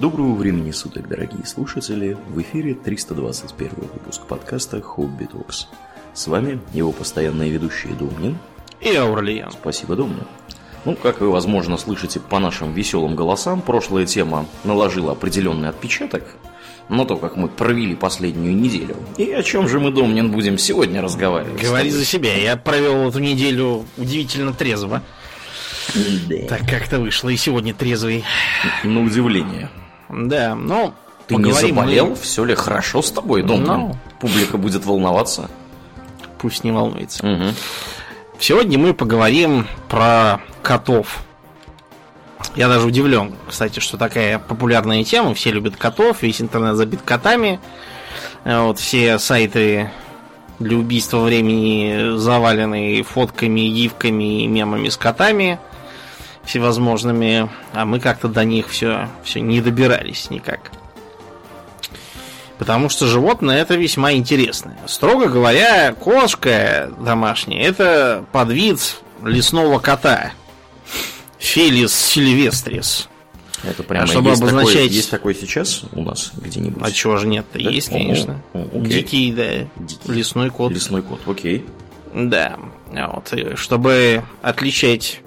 Доброго времени суток, дорогие слушатели! В эфире 321 выпуск подкаста «Хобби Токс». С вами его постоянные ведущие Домнин и Аурлиен. Спасибо, Домнин. Ну, как вы, возможно, слышите по нашим веселым голосам, прошлая тема наложила определенный отпечаток на то, как мы провели последнюю неделю. И о чем же мы, Домнин, будем сегодня разговаривать? Говори за себя. Я провел эту неделю удивительно трезво. Да. Так как-то вышло, и сегодня трезвый. На удивление. Да, ну, Ты не заболел? Мы... Все ли хорошо с тобой, Дом? Ну, Публика будет волноваться. Пусть не волнуется. Угу. Сегодня мы поговорим про котов. Я даже удивлен, кстати, что такая популярная тема. Все любят котов, весь интернет забит котами. Вот все сайты для убийства времени завалены фотками, гифками и мемами с котами всевозможными, а мы как-то до них все, все не добирались никак. Потому что животное это весьма интересное. Строго говоря, кошка домашняя это подвид лесного кота. Фелис сильвестрис. Это прямо а чтобы есть, обозначать... такой, есть такой сейчас у нас где-нибудь? А чего же нет? Да? Есть, конечно. О, о, Дикий, да. Дикий. Лесной кот. Лесной кот, окей. Да. Вот. Чтобы отличать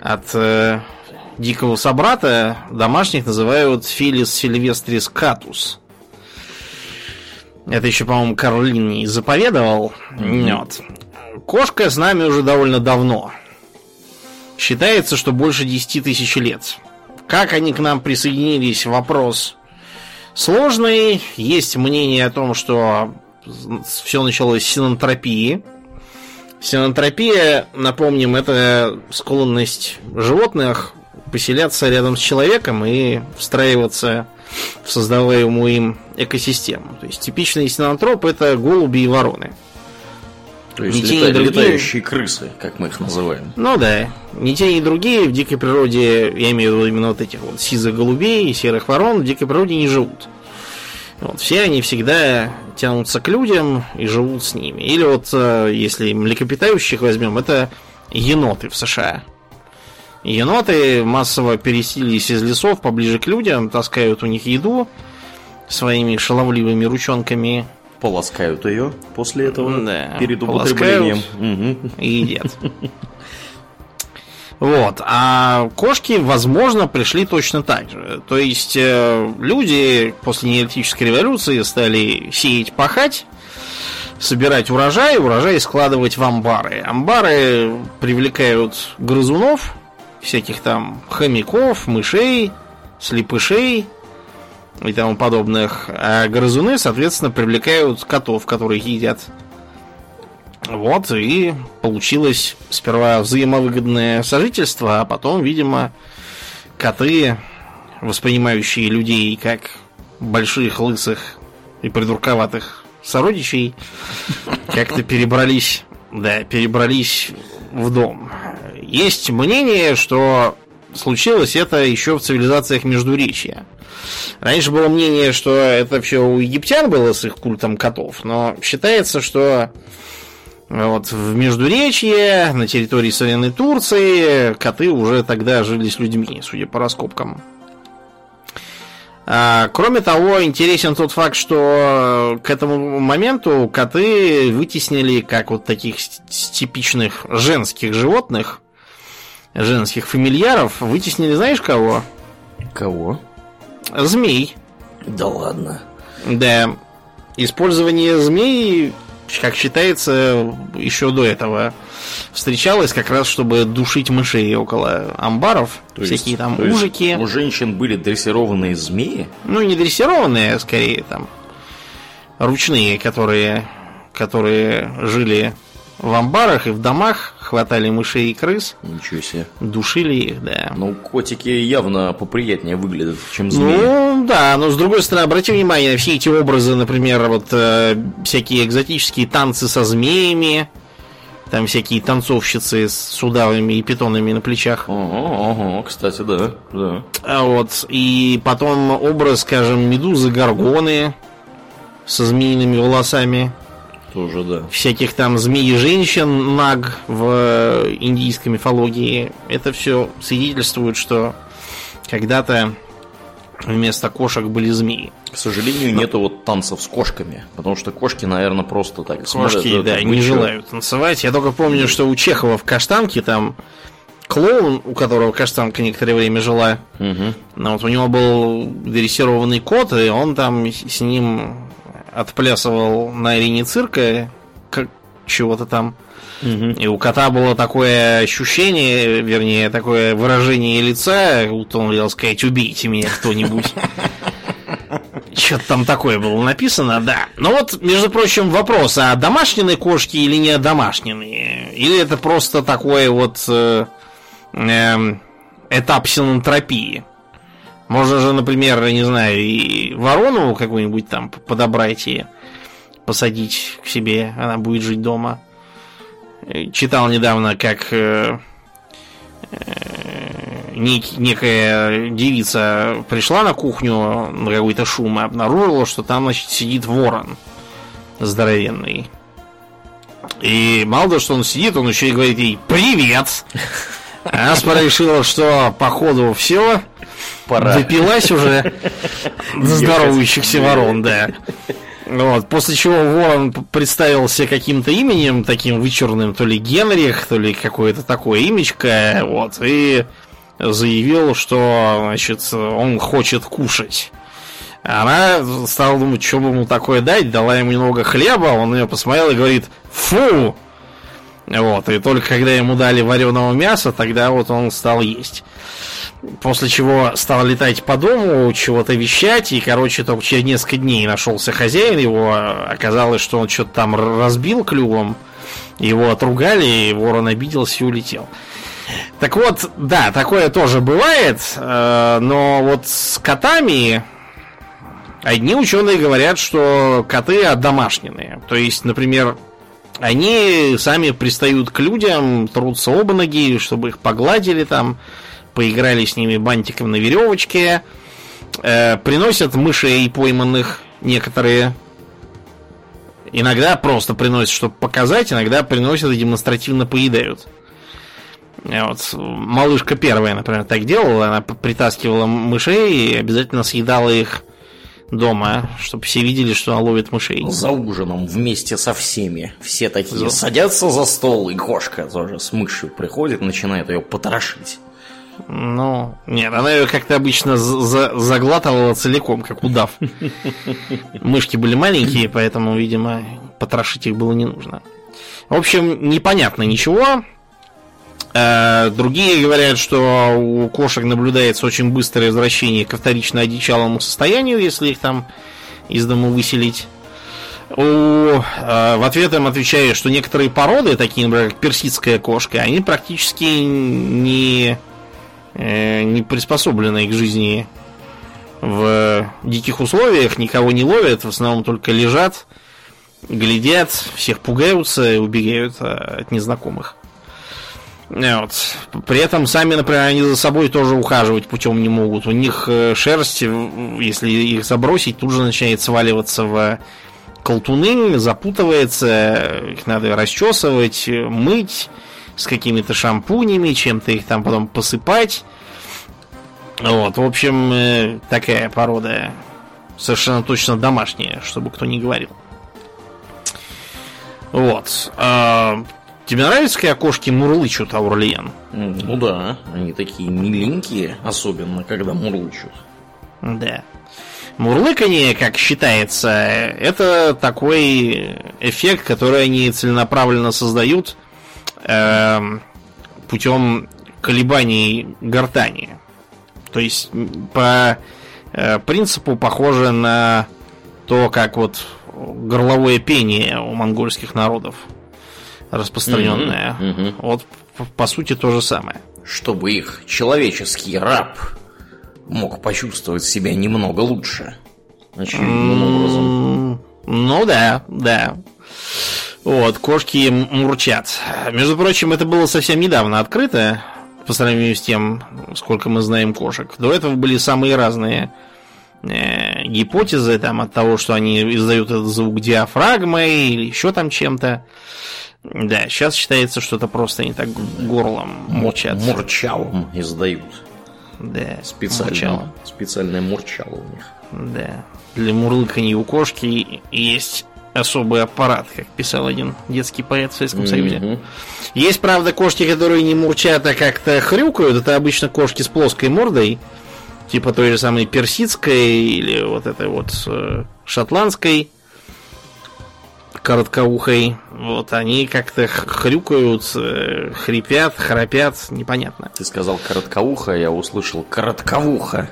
от э, дикого собрата домашних называют Филис сильвестрис катус. Это еще, по-моему, Каролин заповедовал. Вот. Кошка с нами уже довольно давно. Считается, что больше 10 тысяч лет. Как они к нам присоединились, вопрос сложный. Есть мнение о том, что все началось с синантропии. Синантропия, напомним, это склонность животных поселяться рядом с человеком и встраиваться в создаваемую им экосистему. То есть типичный синантроп это голуби и вороны. То есть ни лета, те, ни другие... летающие крысы, как мы их называем. Ну да. Ни те, ни другие в дикой природе, я имею в виду именно вот этих вот сизых голубей и серых ворон, в дикой природе не живут. Вот, все они всегда тянутся к людям и живут с ними. Или вот, э, если млекопитающих возьмем, это еноты в США. Еноты массово переселились из лесов поближе к людям, таскают у них еду своими шаловливыми ручонками. Полоскают ее после этого да, перед употреблением. И едят. Вот. А кошки, возможно, пришли точно так же. То есть э, люди после неолитической революции стали сеять, пахать, собирать урожай, урожай складывать в амбары. Амбары привлекают грызунов, всяких там хомяков, мышей, слепышей и тому подобных. А грызуны, соответственно, привлекают котов, которые едят вот, и получилось сперва взаимовыгодное сожительство, а потом, видимо, коты, воспринимающие людей как больших, лысых и придурковатых сородичей, как-то перебрались, да, перебрались в дом. Есть мнение, что случилось это еще в цивилизациях Междуречья. Раньше было мнение, что это все у египтян было с их культом котов, но считается, что вот, в Междуречье, на территории современной Турции, коты уже тогда жили с людьми, судя по раскопкам. А, кроме того, интересен тот факт, что к этому моменту коты вытеснили, как вот таких типичных женских животных, женских фамильяров, вытеснили, знаешь кого? Кого? Змей. Да ладно. Да. Использование змей как считается, еще до этого встречалась как раз, чтобы душить мышей около амбаров. То всякие есть, там то ужики. Есть у женщин были дрессированные змеи? Ну, не дрессированные, а скорее там ручные, которые, которые жили в амбарах и в домах, хватали мышей и крыс. Ничего себе. Душили их, да. Ну, котики явно поприятнее выглядят, чем змеи. Ну, да, но с другой стороны, обрати внимание, все эти образы, например, вот э, всякие экзотические танцы со змеями, там всякие танцовщицы с удавами и питонами на плечах. Ага, ага, кстати, да, да. А вот, и потом образ, скажем, медузы Гаргоны со змеиными волосами. Тоже, да. Всяких там змеи женщин, наг в индийской мифологии. Это все свидетельствует, что когда-то вместо кошек были змеи. К сожалению, Но... нету вот танцев с кошками, потому что кошки, наверное, просто так Кошки, смотрят, да, не желают танцевать. Я только помню, что у Чехова в Каштанке там клоун, у которого каштанка некоторое время жила. Угу. Но вот у него был дрессированный кот, и он там с ним отплясывал на арене цирка как чего-то там. Угу. И у кота было такое ощущение, вернее, такое выражение лица, будто он хотел сказать, убейте меня кто-нибудь. Что-то там такое было написано, да. Но вот, между прочим, вопрос, а домашние кошки или не домашние? Или это просто такое вот э, э, этап синантропии? Можно же, например, не знаю, и ворону какую-нибудь там подобрать и посадить к себе, она будет жить дома. Читал недавно, как э, э, нек, некая девица пришла на кухню на какой-то шум и обнаружила, что там, значит, сидит ворон здоровенный. И мало того, что он сидит, он еще и говорит ей «Привет!» Она решила, что походу все, Пора. допилась уже до здоровающихся ворон, да. Вот, после чего Ворон представился каким-то именем, таким вычурным, то ли Генрих, то ли какое-то такое имечко, вот, и заявил, что, значит, он хочет кушать. Она стала думать, что бы ему такое дать, дала ему немного хлеба, он ее посмотрел и говорит «Фу!» Вот, и только когда ему дали вареного мяса, тогда вот он стал есть. После чего стал летать по дому, чего-то вещать, и, короче, только через несколько дней нашелся хозяин его. Оказалось, что он что-то там разбил клювом, его отругали, и ворон обиделся и улетел. Так вот, да, такое тоже бывает, э, но вот с котами одни ученые говорят, что коты одомашненные. То есть, например, они сами пристают к людям, трутся оба ноги, чтобы их погладили там, поиграли с ними бантиком на веревочке, э, приносят мышей пойманных некоторые. Иногда просто приносят, чтобы показать, иногда приносят и демонстративно поедают. Вот. Малышка первая, например, так делала. Она притаскивала мышей и обязательно съедала их дома, чтобы все видели, что она ловит мышей. За ужином вместе со всеми. Все такие за... садятся за стол, и кошка тоже с мышью приходит, начинает ее потрошить. Ну, нет, она ее как-то обычно за заглатывала целиком, как удав. Мышки были маленькие, поэтому, видимо, потрошить их было не нужно. В общем, непонятно ничего. Э, другие говорят, что у кошек наблюдается очень быстрое возвращение к вторично одичалому состоянию, если их там из дома выселить. У, э, в ответ им отвечаю, что некоторые породы, такие, например, как персидская кошка, они практически не Э, не приспособленные к жизни в диких условиях, никого не ловят, в основном только лежат, глядят, всех пугаются и убегают от незнакомых. Вот. При этом сами, например, они за собой тоже ухаживать путем не могут. У них э, шерсть, если их забросить, тут же начинает сваливаться в колтуны, запутывается, их надо расчесывать, мыть с какими-то шампунями, чем-то их там потом посыпать. Вот, в общем, э, такая порода совершенно точно домашняя, чтобы кто не говорил. Вот. Тебе нравится, как кошки мурлычут, Аурлиен? Ну да, они такие миленькие, особенно когда мурлычут. Да. Мурлыканье, как считается, это такой эффект, который они целенаправленно создают – э, путем колебаний гортани. То есть по э, принципу похоже на то, как вот горловое пение у монгольских народов распространенное. Mm-hmm, mm-hmm. Вот по сути то же самое. Чтобы их человеческий раб мог почувствовать себя немного лучше. Очевидным mm-hmm. образом. Ну да, да. Вот, кошки мурчат. Между прочим, это было совсем недавно открыто, по сравнению с тем, сколько мы знаем кошек. До этого были самые разные э, гипотезы, там, от того, что они издают этот звук диафрагмой или еще там чем-то. Да, сейчас считается, что это просто они так горлом мурчат. Мурчалом издают. Да, Специально, мурчало. специальное мурчало у них. Да. Для мурлыканья у кошки есть особый аппарат, как писал один детский поэт в Советском Союзе. Мгм. Есть, правда, кошки, которые не мурчат, а как-то хрюкают. Это обычно кошки с плоской мордой. Типа той же самой персидской или вот этой вот э, шотландской короткоухой. Вот они как-то хрюкают, э, хрипят, храпят, непонятно. Ты сказал короткоухо, а я услышал коротковуха.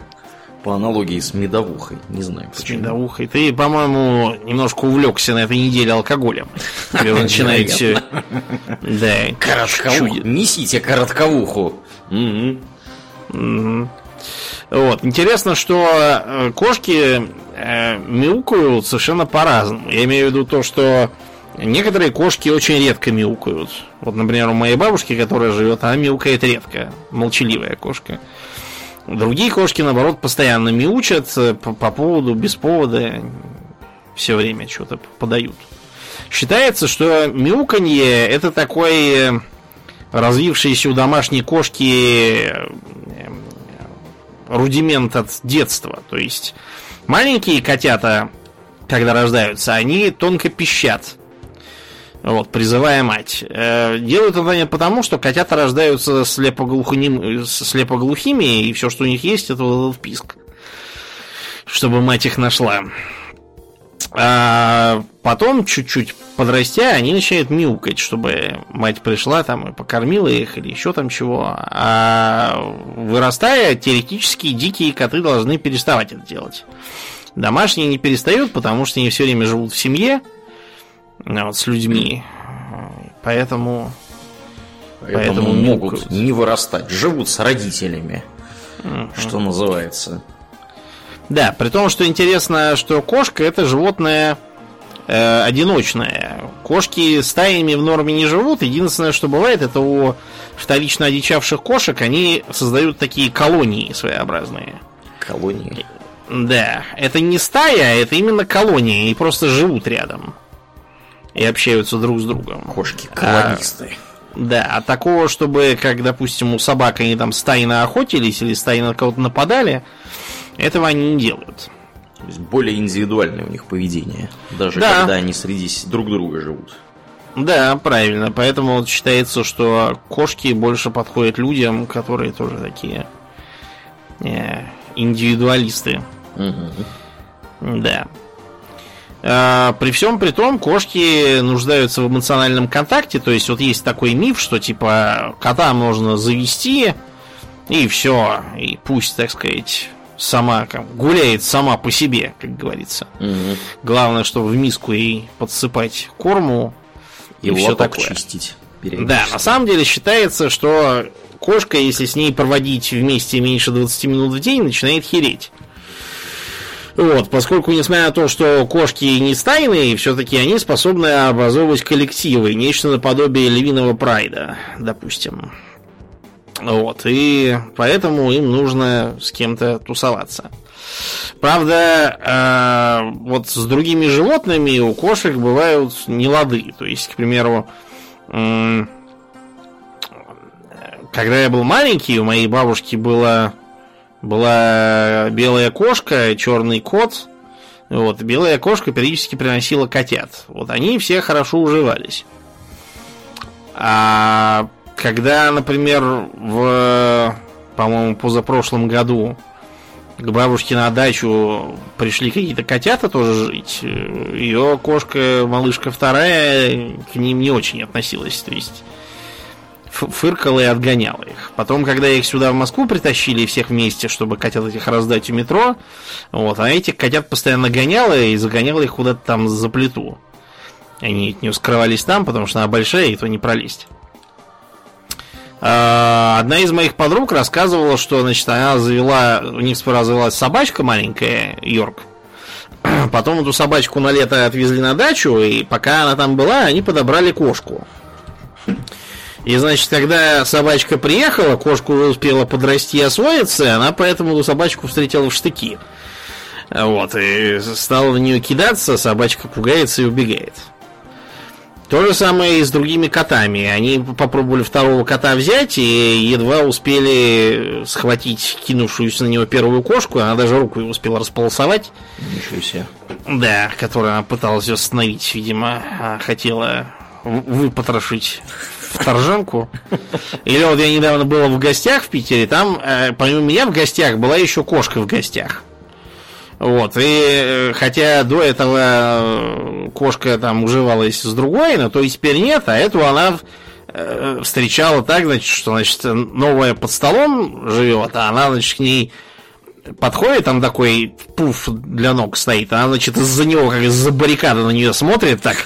По аналогии с медовухой. Не знаю С почему. медовухой. Ты, по-моему, немножко увлекся на этой неделе алкоголем. Тебе начинает все... Да, Коротковуху. Несите коротковуху. Мгм. Вот. Интересно, что э, кошки э, мяукают совершенно по-разному. Я имею в виду то, что некоторые кошки очень редко мяукают. Вот, например, у моей бабушки, которая живет, она мяукает редко. Молчаливая кошка. Другие кошки, наоборот, постоянно мяучат э, по, по поводу, без повода. Все время что-то подают. Считается, что мяуканье это такой развившийся у домашней кошки рудимент от детства. То есть маленькие котята, когда рождаются, они тонко пищат. Вот, призывая мать. Э, Делают это они потому, что котята рождаются слепоглухоним- слепоглухими, и все, что у них есть, это вот этот писк. Чтобы мать их нашла. А потом, чуть-чуть подрастя, они начинают мяукать, чтобы мать пришла там и покормила их или еще там чего. А вырастая, теоретически дикие коты должны переставать это делать. Домашние не перестают, потому что они все время живут в семье а, вот, с людьми. Поэтому Поэтому, Поэтому могут мяукают. не вырастать. Живут с родителями. Что называется. Да, при том, что интересно, что кошка это животное э, одиночное. Кошки стаями в норме не живут. Единственное, что бывает, это у вторично одичавших кошек они создают такие колонии своеобразные. Колонии. Да, это не стая, это именно колония. Они просто живут рядом. И общаются друг с другом. Кошки-колонисты. Да, а такого, чтобы, как, допустим, у собак они там стайно охотились или стайно на кого-то нападали, этого они не делают. То есть более индивидуальное у них поведение. Даже Да. когда они среди друг друга живут. Да, правильно. Поэтому вот считается, что кошки больше подходят людям, которые тоже такие э, индивидуалисты. Мгм. Да. А, при всем при том, кошки нуждаются в эмоциональном контакте. То есть, вот есть такой миф, что типа кота можно завести, и все. И пусть, так сказать, сама как, гуляет сама по себе, как говорится. Мгм. Главное, чтобы в миску ей подсыпать корму и, И все такое. чистить. Да, на самом деле считается, что кошка, если с ней проводить вместе меньше 20 минут в день, начинает хереть. Вот, поскольку, несмотря на то, что кошки не стайные, все-таки они способны образовывать коллективы, нечто наподобие львиного прайда, допустим. Вот, и поэтому им нужно с кем-то тусоваться. Правда, э, вот с другими животными у кошек бывают нелады. То есть, к примеру, м, когда я был маленький, у моей бабушки была, была белая кошка, черный кот. Вот, белая кошка периодически приносила котят. Вот они все хорошо уживались. А когда, например, в, по-моему, позапрошлом году к бабушке на дачу пришли какие-то котята тоже жить, ее кошка, малышка вторая, к ним не очень относилась. То есть фыркала и отгоняла их. Потом, когда их сюда в Москву притащили всех вместе, чтобы котят этих раздать у метро, вот, а этих котят постоянно гоняла и загоняла их куда-то там за плиту. Они от нее скрывались там, потому что она большая, и то не пролезть. А, Одна из моих подруг рассказывала, что, значит, она завела, у них сперва завелась собачка маленькая, Йорк. Потом эту собачку на лето отвезли на дачу, и пока она там была, они подобрали кошку. И, значит, когда собачка приехала, кошка уже успела подрасти и освоиться, она поэтому эту собачку встретила в штыки. Вот, и стала на нее кидаться, собачка пугается и убегает. То же самое и с другими котами. Они попробовали второго кота взять и едва успели схватить кинувшуюся на него первую кошку. Она даже руку успела располосовать. Ничего себе. Да, которую она пыталась остановить, видимо, а хотела выпотрошить в торжанку. Или вот я недавно был в гостях в Питере, там, э, помимо меня в гостях, была еще кошка в гостях. Вот, и э, хотя до этого э, кошка там уживалась с другой, но то и теперь нет, а эту она э, встречала так, значит, что, значит, новая под столом живет, а она, значит, к ней подходит, там такой пуф для ног стоит, она, значит, из-за него, как из-за баррикады на нее смотрит так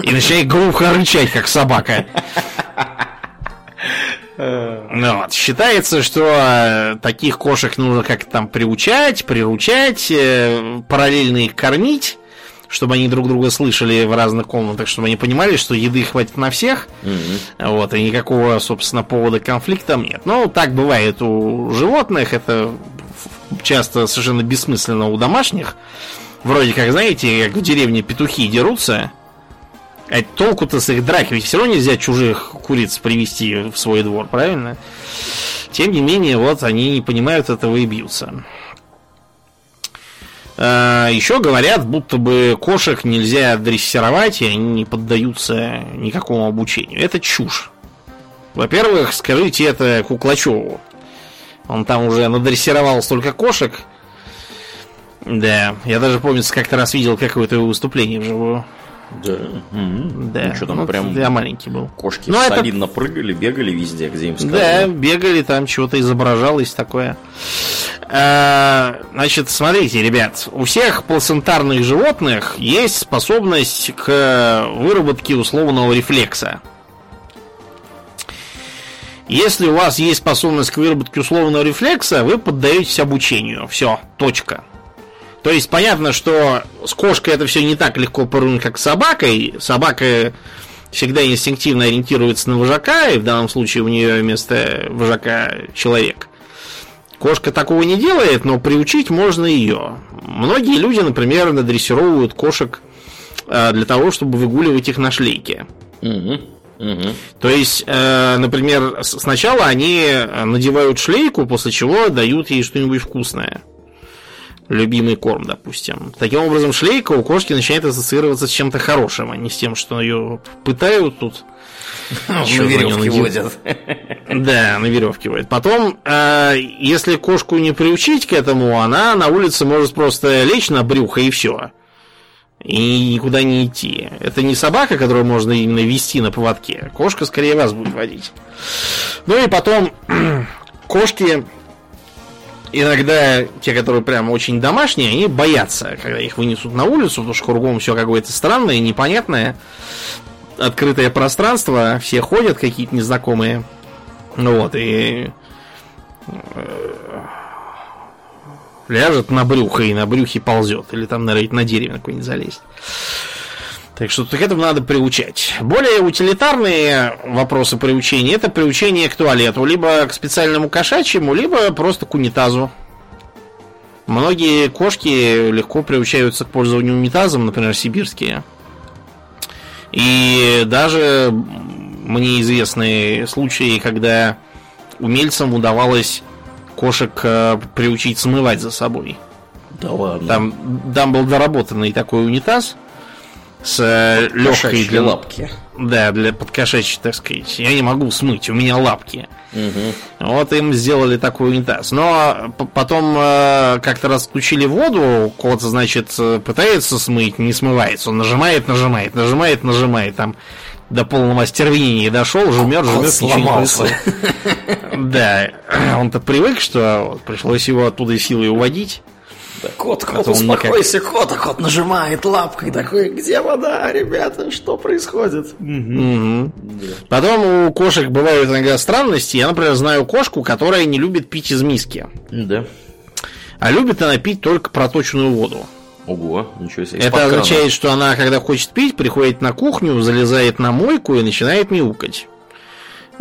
и начинает глухо рычать, как собака. Ну, вот. Считается, что э, таких кошек нужно как-то там приучать, приручать, э, параллельно их кормить, чтобы они друг друга слышали в разных комнатах, чтобы они понимали, что еды хватит на всех. Mm-hmm. Вот, и никакого, собственно, повода конфликтам нет. Ну, так бывает у животных, это часто совершенно бессмысленно у домашних. Вроде как, знаете, как в деревне петухи дерутся, а толку-то с их драки, ведь все равно нельзя чужих куриц привести в свой двор, правильно? Тем не менее, вот они не понимают этого и бьются. А, еще говорят, будто бы кошек нельзя дрессировать, и они не поддаются никакому обучению. Это чушь. Во-первых, скажите это Куклачеву. Он там уже надрессировал столько кошек. Да, я даже помню, как-то раз видел какое-то выступление вживую. Да. Mm-hmm. Да. Ну, что там ну, прям. Я маленький был. Кошки ну, солидно это... прыгали, бегали везде, где им сказали. Да, бегали, там чего-то изображалось такое. А, значит, смотрите, ребят, у всех плацентарных животных есть способность к выработке условного рефлекса. Если у вас есть способность к выработке условного рефлекса, вы поддаетесь обучению. Все, точка. То есть понятно, что с кошкой это все не так легко порунуть, как с собакой. Собака всегда инстинктивно ориентируется на вожака, и в данном случае у нее вместо вожака человек. Кошка такого не делает, но приучить можно ее. Многие люди, например, надрессировывают кошек а, для того, чтобы выгуливать их на шлейке. Угу. Угу. То есть, э, например, сначала они надевают шлейку, после чего дают ей что-нибудь вкусное любимый корм, допустим. Таким образом, шлейка у кошки начинает ассоциироваться с чем-то хорошим, а не с тем, что ее пытают тут. На веревке водят. Да, на веревке водят. Потом, э, если кошку не приучить к этому, она на улице может просто лечь на брюхо и все. И никуда не идти. Это не собака, которую можно именно вести на поводке. Кошка скорее вас будет водить. Ну и потом кошки иногда те, которые прям очень домашние, они боятся, когда их вынесут на улицу, потому что кругом все какое-то странное, непонятное. Открытое пространство, все ходят какие-то незнакомые. Вот, и э, ляжет на брюхо и на брюхе ползет. Или там, наверное, на дерево какое-нибудь залезть. Так что к этому надо приучать. Более утилитарные вопросы приучения это приучение к туалету, либо к специальному кошачьему, либо просто к унитазу. Многие кошки легко приучаются к пользованию унитазом, например, сибирские. И даже мне известны случаи, когда умельцам удавалось кошек э, приучить смывать за собой. Да ладно. Там, там был доработанный такой унитаз, с э, легкой для лапки. Да, для подкошачьей, так сказать. Я не могу смыть, у меня лапки. Угу. Вот им сделали такой унитаз. Но потом э, как-то раз включили воду, кот, значит, пытается смыть, не смывается. Он нажимает, нажимает, нажимает, нажимает. Там до полного остервенения дошел, жмет, жмет, не происходит. Да, он-то привык, что пришлось его оттуда силой уводить. Да, кот, кот, успокойся, никак... кот, а кот нажимает лапкой такой, где вода, ребята, что происходит? Угу. Да. Потом у кошек бывают иногда странности. Я, например, знаю кошку, которая не любит пить из миски. Да. А любит она пить только проточную воду. Ого, ничего себе. Это означает, что она, когда хочет пить, приходит на кухню, залезает на мойку и начинает мяукать.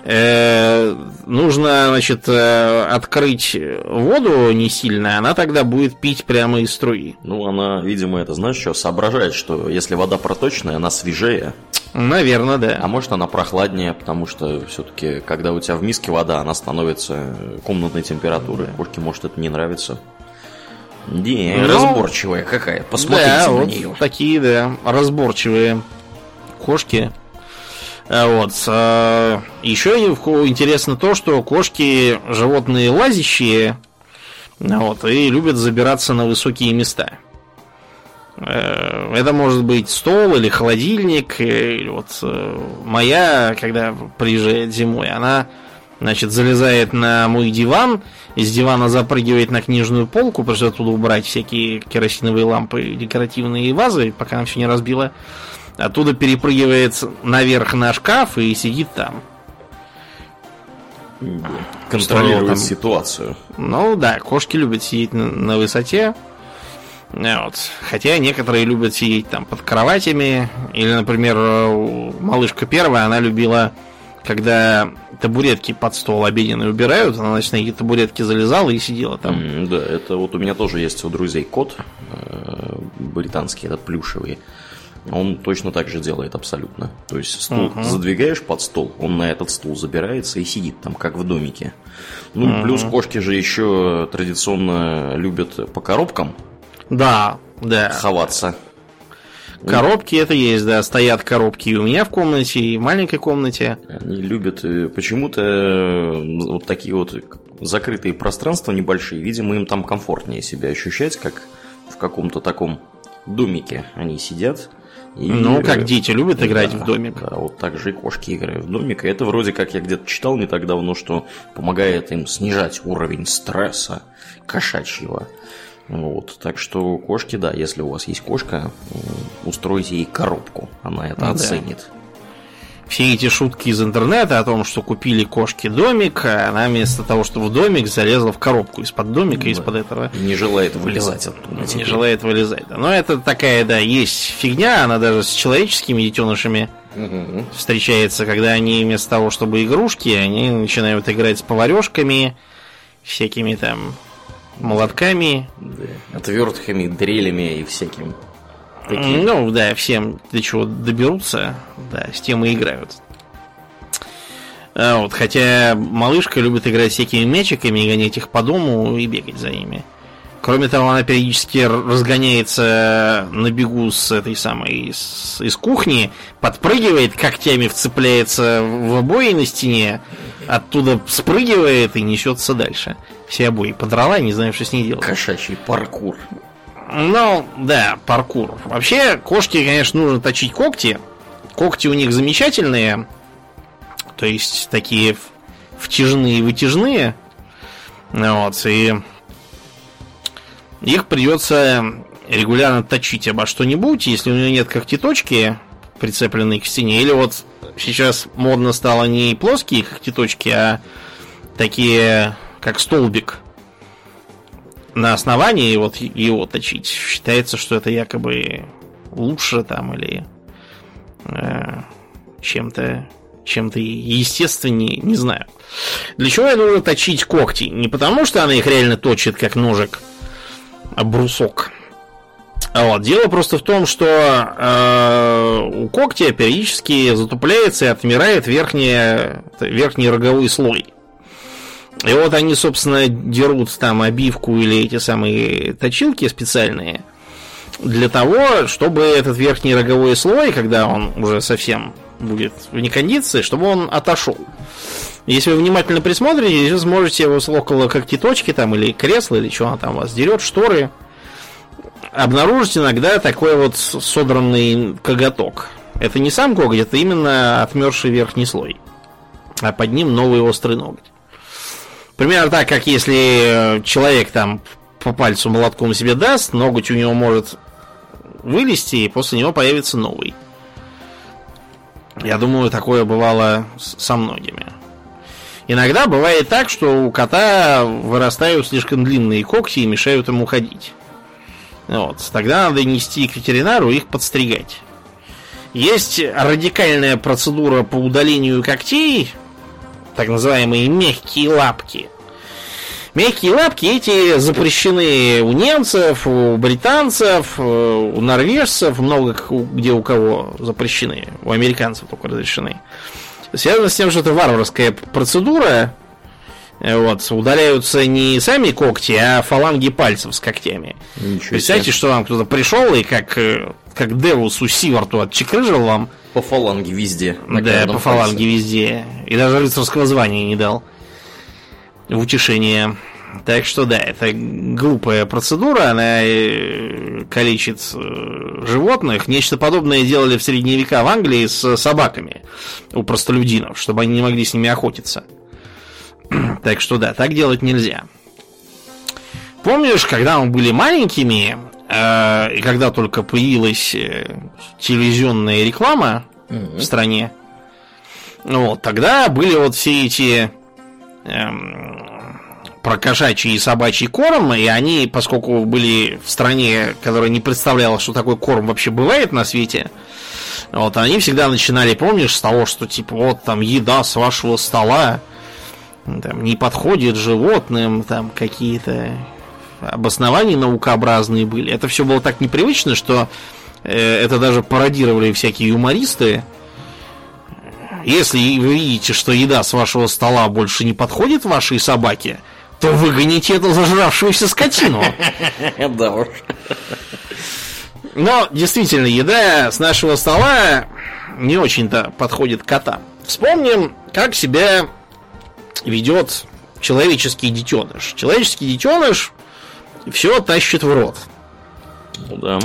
Э, нужно, значит, э, открыть воду не сильно, она тогда будет пить прямо из струи. Ну, она, видимо, это, знаешь, что, соображает, что если вода проточная, она свежее. Наверное, да. А может, она прохладнее, потому что все-таки, когда у тебя в миске вода, она становится комнатной температуры. Кошке, может, это не нравится. Не, ну, разборчивая какая. Посмотрите да, на вот нее. Такие, да, разборчивые кошки. А вот. А, еще интересно то, что кошки животные лазящие, вот, и любят забираться на высокие места. Э, это может быть стол или холодильник. Или вот э, моя, когда приезжает зимой, она значит, залезает на мой диван, из дивана запрыгивает на книжную полку, что оттуда убрать всякие керосиновые лампы, декоративные вазы, пока она все не разбила. Оттуда перепрыгивает наверх на шкаф и сидит там. Контролирует там... ситуацию. Ну да, кошки любят сидеть на, на высоте. Вот. Хотя некоторые любят сидеть там под кроватями. Или, например, малышка первая, она любила, когда табуретки под стол обеденный убирают, она, значит, на эти табуретки залезала и сидела там. Mm, да, это вот у меня тоже есть у друзей кот э, британский, этот плюшевый. Он точно так же делает абсолютно. То есть стул uh-huh. задвигаешь под стол, он на этот стул забирается и сидит там, как в домике. Ну, uh-huh. плюс кошки же еще традиционно любят по коробкам. Да, да. Ховаться. Коробки это есть, да, стоят коробки и у меня в комнате, и в маленькой комнате. Они любят э, почему-то вот такие вот закрытые пространства небольшие, видимо, им там комфортнее себя ощущать, как в каком-то таком домике они сидят. И ну, как дети любят играть да, в домик. Да, вот так же и кошки играют в домик. И это вроде как я где-то читал не так давно, что помогает им снижать уровень стресса кошачьего. Вот, так что кошки, да, если у вас есть кошка, устройте ей коробку, она это ну, оценит. Да все эти шутки из интернета о том, что купили кошки домик, а она вместо того, чтобы в домик, залезла в коробку из-под домика, да. из-под этого. Не желает вылезать оттуда. Не теперь. желает вылезать. Да. Но это такая, да, есть фигня, она даже с человеческими детенышами угу. встречается, когда они вместо того, чтобы игрушки, они начинают играть с поварешками, всякими там молотками. Да. Отвертками, дрелями и всяким Такие. Ну, да, всем до чего доберутся, да, с тем и играют. А вот, хотя малышка любит играть всякими мячиками, гонять их по дому и бегать за ними. Кроме того, она периодически разгоняется на бегу с этой самой из, из кухни, подпрыгивает, когтями вцепляется в обои на стене, оттуда спрыгивает и несется дальше. Все обои подрала, не знаю, что с ней делать. Кошачий паркур. Ну, да, паркур. Вообще, кошки, конечно, нужно точить когти. Когти у них замечательные. То есть, такие втяжные и вытяжные. Вот, и их придется регулярно точить обо что-нибудь, если у нее нет когтеточки, прицепленной к стене, или вот сейчас модно стало не плоские когтеточки, а такие, как столбик, на основании вот его точить. Считается, что это якобы лучше там или э, чем-то чем-то естественнее, не знаю. Для чего я нужно точить когти? Не потому, что она их реально точит, как ножик, а брусок. А вот. Дело просто в том, что э, у когтя периодически затупляется и отмирает верхний, верхний роговой слой. И вот они, собственно, дерут там обивку или эти самые точилки специальные для того, чтобы этот верхний роговой слой, когда он уже совсем будет в некондиции, чтобы он отошел. Если вы внимательно присмотритесь, вы сможете его около когтеточки там или кресла, или что она там вас дерет, шторы, обнаружить иногда такой вот содранный коготок. Это не сам коготь, это именно отмерший верхний слой. А под ним новый острый ноготь. Примерно так, как если э, человек там по пальцу молотком себе даст, ноготь у него может вылезти, и после него появится новый. Я думаю, такое бывало со многими. Иногда бывает так, что у кота вырастают слишком длинные когти и мешают ему ходить. Вот. Тогда надо нести к ветеринару их подстригать. Есть радикальная процедура по удалению когтей, так называемые мягкие лапки. Мягкие лапки эти запрещены у немцев, у британцев, у норвежцев, много где у кого запрещены, у американцев только разрешены. Связано с тем, что это варварская процедура, вот, удаляются не сами когти, а фаланги пальцев с когтями. Ничего Представьте, себе. что вам кто-то пришел и как, э, как Девусу Сиварту отчекрыжил вам. По фаланге везде. Да, по фаланге пальце. везде. И даже рыцарского звания не дал. В утешение. Так что да, это глупая процедура, она э, калечит э, животных. Нечто подобное делали в средние века в Англии с собаками у простолюдинов, чтобы они не могли с ними охотиться. Так что да, так делать нельзя. Помнишь, когда мы были маленькими, и когда только появилась э, телевизионная реклама mm-hmm. в стране, вот, тогда были вот все эти эм, про кошачий и собачий корм, и они, поскольку были в стране, которая не представляла, что такой корм вообще бывает на свете, вот, они всегда начинали, помнишь, с того, что типа вот там еда с вашего стола, там, не подходит животным, там какие-то обоснования наукообразные были. Это все было так непривычно, что э, это даже пародировали всякие юмористы. Если вы видите, что еда с вашего стола больше не подходит вашей собаке, то выгоните эту зажравшуюся скотину. Да уж. Но действительно, еда с нашего стола не очень-то подходит котам. Вспомним, как себя ведет человеческий детеныш. Человеческий детеныш все тащит в рот. Ну да.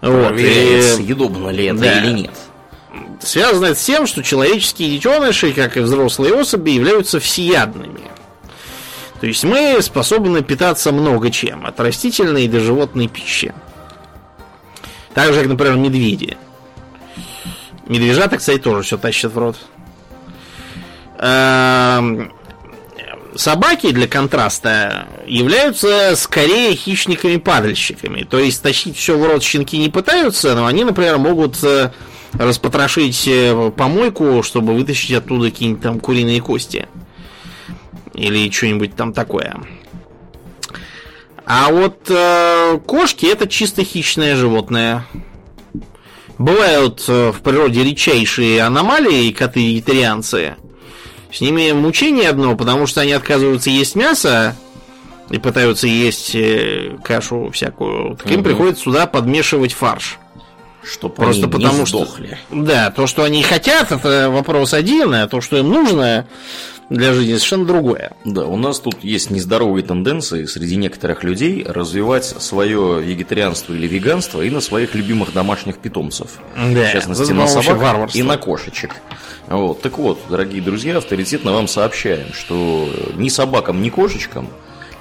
Вот, и... съедобно ли это да. или нет. Связано это с тем, что человеческие детеныши, как и взрослые особи, являются всеядными. То есть мы способны питаться много чем, от растительной до животной пищи. Так же, как, например, медведи. Медвежата, кстати, тоже все тащат в рот. Собаки для контраста являются скорее хищниками-падальщиками. То есть тащить все в рот щенки не пытаются, но они, например, могут э, распотрошить э, помойку, чтобы вытащить оттуда какие-нибудь там куриные кости. Или что-нибудь там такое. А вот э, кошки это чисто хищное животное. Бывают э, в природе редчайшие аномалии, коты-вегетарианцы. С ними мучение одно, потому что они отказываются есть мясо и пытаются есть э, кашу всякую. Так им угу. приходится сюда подмешивать фарш. Что Просто они потому не сдохли. что. Да, то, что они хотят, это вопрос один, а то, что им нужно, для жизни совершенно другое. Да, у нас тут есть нездоровые тенденции среди некоторых людей развивать свое вегетарианство или веганство и на своих любимых домашних питомцев. Да, в частности, на собак и на кошечек. Вот. Так вот, дорогие друзья, авторитетно вам сообщаем, что ни собакам, ни кошечкам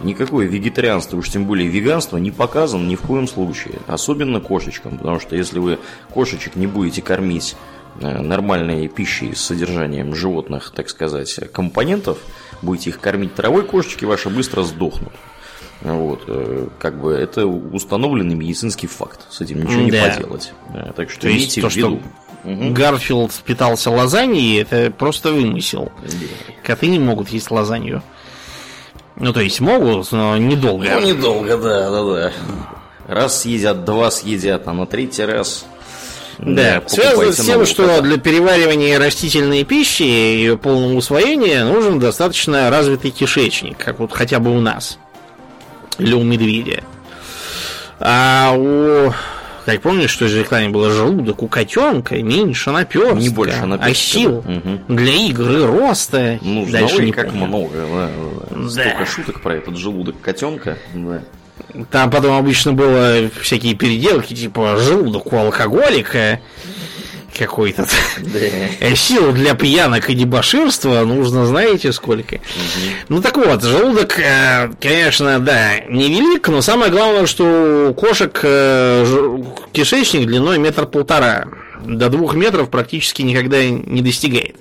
никакое вегетарианство, уж тем более веганство, не показано ни в коем случае. Особенно кошечкам, потому что если вы кошечек не будете кормить Э, нормальной пищей с содержанием животных, так сказать, компонентов, будете их кормить травой, кошечки ваши быстро сдохнут. Вот, э, как бы это установленный медицинский факт. С этим ничего не поделать. Да, так что то имейте то, в виду. Что угу. Гарфилд питался лазаньей, это просто вымысел. Да. Коты не могут есть лазанью. Ну, то есть могут, но недолго. Ну, недолго, да, да, да. Раз съедят, два съедят, а на третий раз да, связано с тем, что для переваривания растительной пищи и ее полного усвоения нужен достаточно развитый кишечник, как вот хотя бы у нас. Или у медведя. А у как помнишь, что из рекламе было желудок у котенка меньше наперстка, не больше наперстка, а сил угу. для игры роста. Нужно Дальше не как помню. много, да, да. Столько шуток про этот желудок котенка. Да. Там потом обычно было всякие переделки, типа желудок у алкоголика какой-то. Да. Сил для пьянок и дебоширства нужно, знаете, сколько. Угу. Ну так вот, желудок, э, конечно, да, невелик, но самое главное, что у кошек э, кишечник длиной метр полтора. До двух метров практически никогда не достигает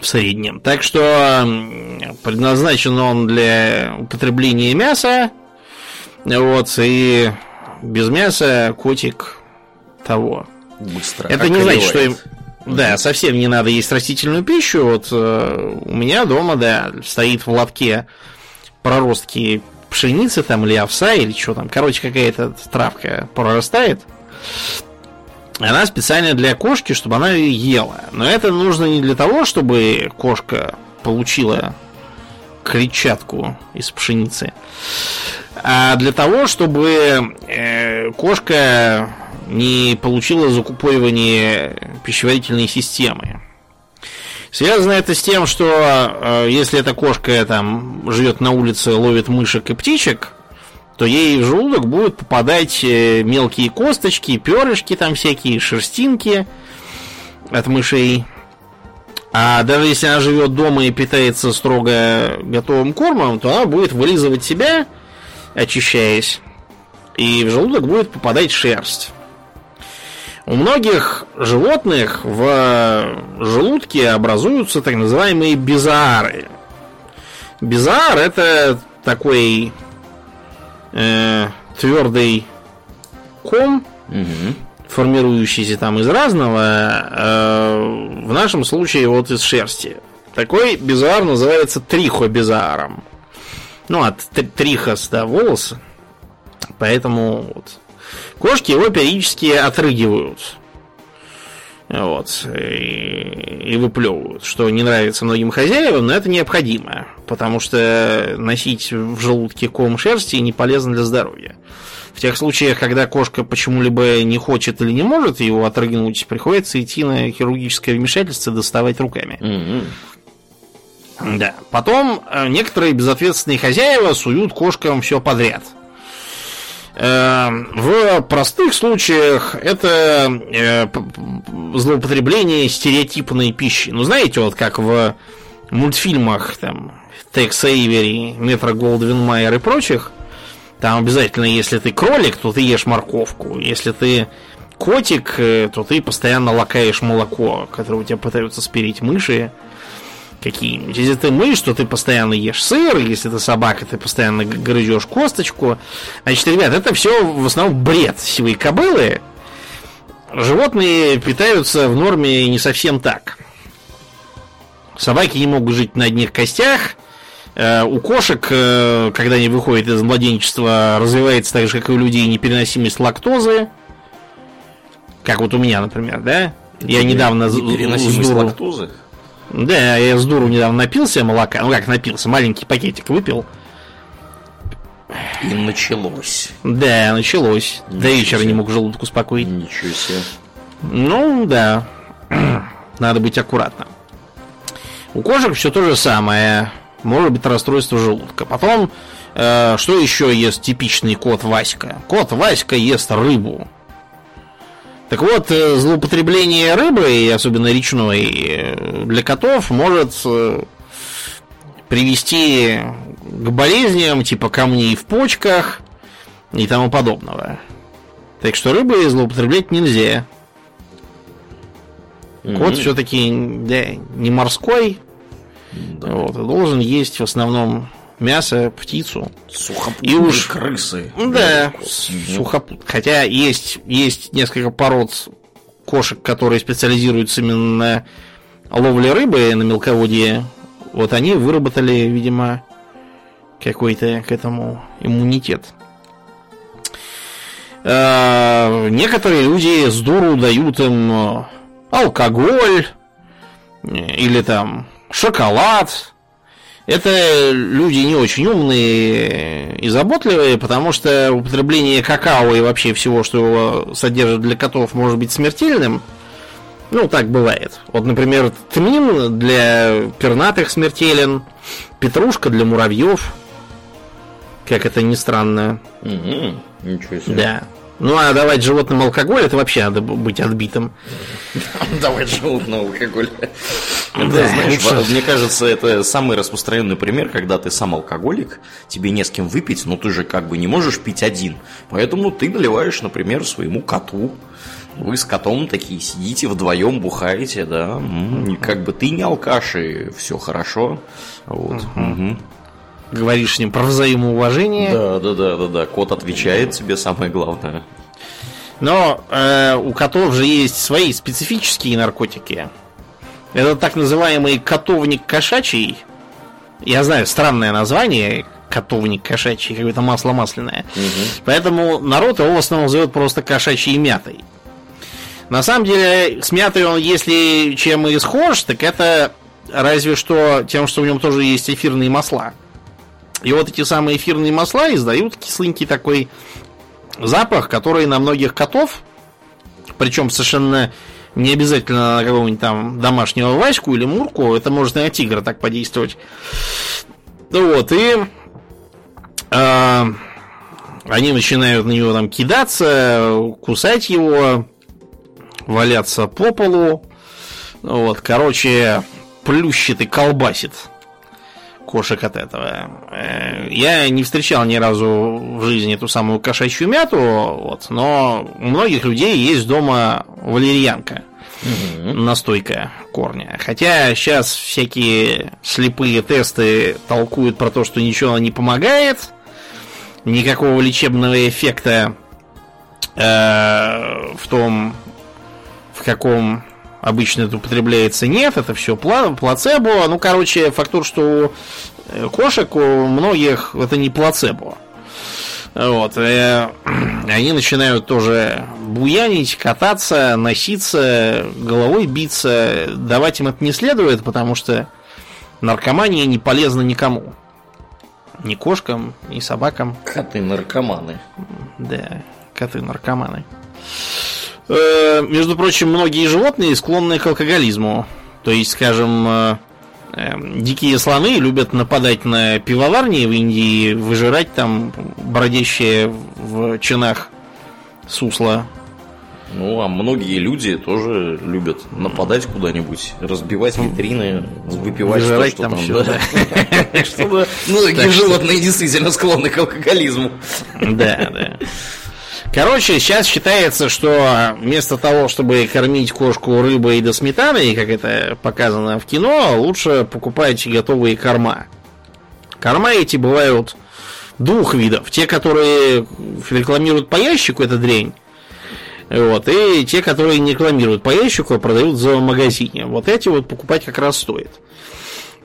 в среднем. Так что предназначен он для употребления мяса, вот, и без мяса котик того. Быстро. Это не значит, что им... Да, совсем не надо есть растительную пищу. Вот э, у меня дома, да, стоит в лотке проростки пшеницы там или овса или что там. Короче, какая-то травка прорастает. Она специально для кошки, чтобы она ее ела. Но это нужно не для того, чтобы кошка получила клетчатку из пшеницы, а для того, чтобы э, кошка не получила закупоривание пищеварительной системы. Связано это с тем, что э, если эта кошка там живет на улице, ловит мышек и птичек, то ей в желудок будут попадать э, мелкие косточки, перышки там всякие, шерстинки от мышей. А даже если она живет дома и питается строго готовым кормом, то она будет вылизывать себя, очищаясь, и в желудок будет попадать шерсть. У многих животных в желудке образуются так называемые безаары. Безаар это такой э, твердый ком, угу. формирующийся там из разного, э, в нашем случае вот из шерсти. Такой безаар называется трихобезааром. Ну, от трихос, да, волосы. Поэтому вот. Кошки его периодически отрыгивают. Вот. И, и выплевывают, что не нравится многим хозяевам, но это необходимо, потому что носить в желудке ком шерсти не полезно для здоровья. В тех случаях, когда кошка почему-либо не хочет или не может его отрыгнуть, приходится идти на хирургическое вмешательство и доставать руками. Mm-hmm. Да. Потом э, некоторые безответственные хозяева суют кошкам все подряд – в простых случаях это э, злоупотребление стереотипной пищи. Ну, знаете, вот как в мультфильмах там Текс Эйвери, Метро Голдвин Майер и прочих, там обязательно, если ты кролик, то ты ешь морковку. Если ты котик, э, то ты постоянно лакаешь молоко, которое у тебя пытаются спирить мыши какие-нибудь. Если ты мышь, то ты постоянно ешь сыр, если ты собака, ты постоянно грызешь косточку. Значит, ребят, это все в основном бред сивые кобылы. Животные питаются в норме не совсем так. Собаки не могут жить на одних костях. Э, у кошек, э, когда они выходят из младенчества, развивается так же, как и у людей, непереносимость лактозы. Как вот у меня, например, да? Я недавно... Непереносимость лактозы? Да, я с дуру недавно напился молока. Ну как напился, маленький пакетик выпил. И началось. Да, началось. Ничего До вечера себе. не мог желудок успокоить. Ничего себе. Ну, да. Надо быть аккуратным. У кошек все то же самое. Может быть расстройство желудка. Потом, э, что еще ест типичный кот Васька? Кот Васька ест рыбу. Так вот, э, злоупотребление рыбы, особенно речной, э, для котов может э, привести к болезням типа камней в почках и тому подобного. Так что рыбой злоупотреблять нельзя. Mm-hmm. Кот все-таки да, не морской. Да. Вот, должен есть в основном мясо, птицу. Сухопутные и уж... крысы. Да, сухопут. Хотя есть, есть несколько пород кошек, которые специализируются именно на ловле рыбы на мелководье. Вот они выработали, видимо, какой-то к этому иммунитет. А, некоторые люди с дуру дают им алкоголь или там шоколад, это люди не очень умные и заботливые, потому что употребление какао и вообще всего, что его содержит для котов, может быть смертельным. Ну, так бывает. Вот, например, тмин для пернатых смертелен, петрушка для муравьев. Как это ни странно. Угу, ничего себе. Да. Ну а давать животным алкоголь, это вообще надо быть отбитым. Давать животным алкоголь. Да, знаешь, мне кажется, это самый распространенный пример, когда ты сам алкоголик, тебе не с кем выпить, но ты же как бы не можешь пить один. Поэтому ты наливаешь, например, своему коту. Вы с котом такие сидите вдвоем, бухаете, да. Как бы ты не алкаш, и все хорошо. Вот. Угу говоришь с ним про взаимоуважение. Да, да, да, да, да. Кот отвечает тебе самое главное. Но э, у котов же есть свои специфические наркотики. Это так называемый котовник кошачий. Я знаю, странное название, котовник кошачий, какое-то масло масляное. Угу. Поэтому народ его в основном зовет просто кошачьей мятой. На самом деле, с мятой он, если чем и схож, так это разве что тем, что в нем тоже есть эфирные масла. И вот эти самые эфирные масла издают кисленький такой запах, который на многих котов, причем совершенно не обязательно на какого-нибудь там домашнего Ваську или Мурку, это может и на тигра так подействовать. Вот, и э, они начинают на него там кидаться, кусать его, валяться по полу. Вот, короче, плющит и колбасит кошек от этого. Э, я не встречал ни разу в жизни эту самую кошачью мяту, вот, но у многих людей есть дома валерьянка. Угу. Настойка корня. Хотя сейчас всякие слепые тесты толкуют про то, что ничего не помогает, никакого лечебного эффекта э, в том, в каком обычно это употребляется, нет, это все плацебо. Ну, короче, фактур, что у э, кошек у многих это не плацебо. Вот. И э, они начинают тоже буянить, кататься, носиться, головой биться. Давать им это не следует, потому что наркомания не полезна никому. Ни кошкам, ни собакам. Коты наркоманы. Да, коты наркоманы. Э, между прочим, многие животные склонны к алкоголизму. То есть, скажем, э, э, дикие слоны любят нападать на пивоварни в Индии, выжирать там бродящие в чинах сусла. Ну, а многие люди тоже любят нападать куда-нибудь, разбивать витрины, выпивать Выжирать что, там, что там. Чтобы многие животные действительно склонны к алкоголизму. Да, да. Короче, сейчас считается, что вместо того, чтобы кормить кошку рыбой до сметаны, как это показано в кино, лучше покупать готовые корма. Корма эти бывают двух видов. Те, которые рекламируют по ящику, это дрень. Вот, и те, которые не рекламируют по ящику, а продают в магазине. Вот эти вот покупать как раз стоит.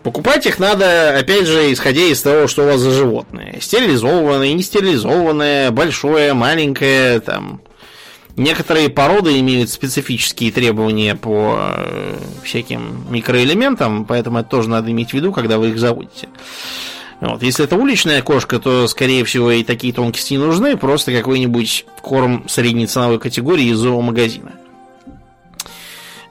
Покупать их надо, опять же, исходя из того, что у вас за животное. Стерилизованное, не стерилизованное, большое, маленькое, там. Некоторые породы имеют специфические требования по э, всяким микроэлементам, поэтому это тоже надо иметь в виду, когда вы их заводите. Вот. Если это уличная кошка, то, скорее всего, и такие тонкости не нужны, просто какой-нибудь корм средней ценовой категории из зоомагазина.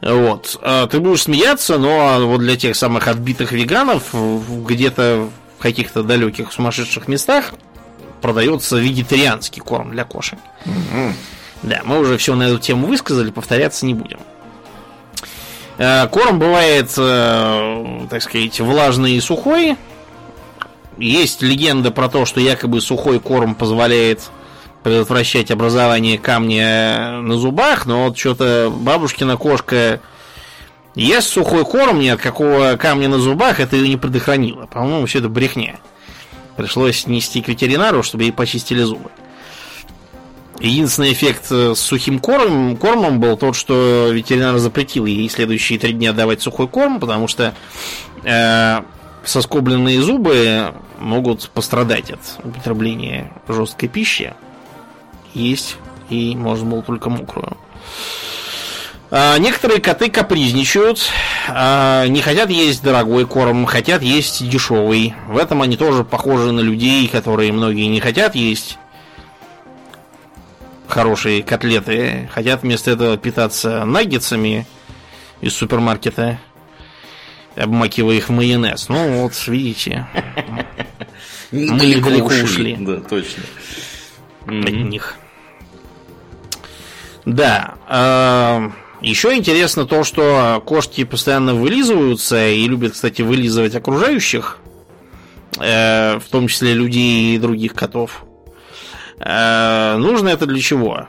Вот. А ты будешь смеяться, но вот для тех самых отбитых веганов где-то в каких-то далеких сумасшедших местах продается вегетарианский корм для кошек. Угу. Да, мы уже все на эту тему высказали, повторяться не будем. А, корм бывает, э, так сказать, влажный и сухой. Есть легенда про то, что якобы сухой корм позволяет предотвращать образование камня на зубах, но вот что-то бабушкина кошка ест сухой корм, ни от какого камня на зубах это ее не предохранило. По-моему, все это брехня. Пришлось нести к ветеринару, чтобы ей почистили зубы. Единственный эффект с сухим кормом, кормом был тот, что ветеринар запретил ей следующие три дня давать сухой корм, потому что э, соскобленные зубы могут пострадать от употребления жесткой пищи есть, и можно было только мокрую. А, некоторые коты капризничают, а, не хотят есть дорогой корм, хотят есть дешевый. В этом они тоже похожи на людей, которые многие не хотят есть хорошие котлеты, хотят вместо этого питаться наггетсами из супермаркета, обмакивая их в майонез. Ну вот, видите, мы недалеко ушли. Да, точно. От них. Да. Э, еще интересно то, что кошки постоянно вылизываются и любят, кстати, вылизывать окружающих, э, в том числе людей и других котов. Э, нужно это для чего?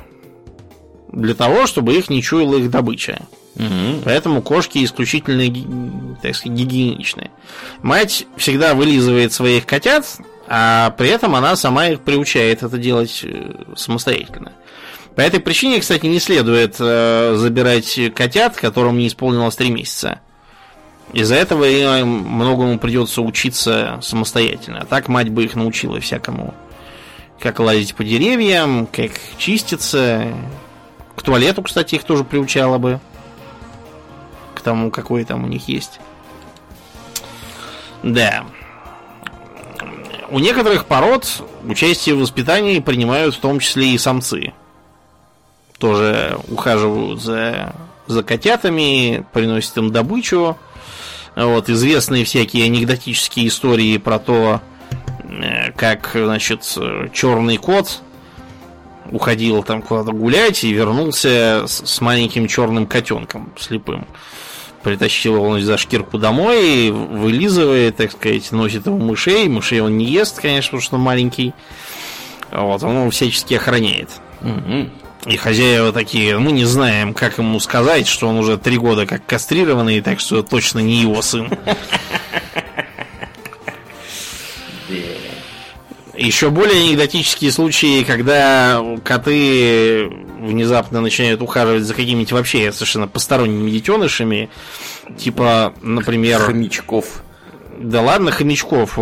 Для того, чтобы их не чуяла их добыча. Угу. Поэтому кошки исключительно, так сказать, гигиеничные. Мать всегда вылизывает своих котят, а при этом она сама их приучает это делать самостоятельно. По этой причине, кстати, не следует э, забирать котят, которым не исполнилось 3 месяца. Из-за этого им многому придется учиться самостоятельно. А так мать бы их научила всякому. Как лазить по деревьям, как чиститься. К туалету, кстати, их тоже приучала бы. К тому, какой там у них есть. Да. У некоторых пород участие в воспитании принимают в том числе и самцы тоже ухаживают за, за котятами, приносят им добычу. Вот, известные всякие анекдотические истории про то, э, как, значит, черный кот уходил там куда-то гулять и вернулся с, с маленьким черным котенком слепым. Притащил его за шкирку домой, вылизывает, так сказать, носит его мышей. Мышей он не ест, конечно, потому что маленький. Вот, он его всячески охраняет. Угу. И хозяева такие, мы не знаем, как ему сказать, что он уже три года как кастрированный, так что точно не его сын. Еще более анекдотические случаи, когда коты внезапно начинают ухаживать за какими-нибудь вообще совершенно посторонними детенышами, типа, например... Хомячков. Да ладно, хомячков,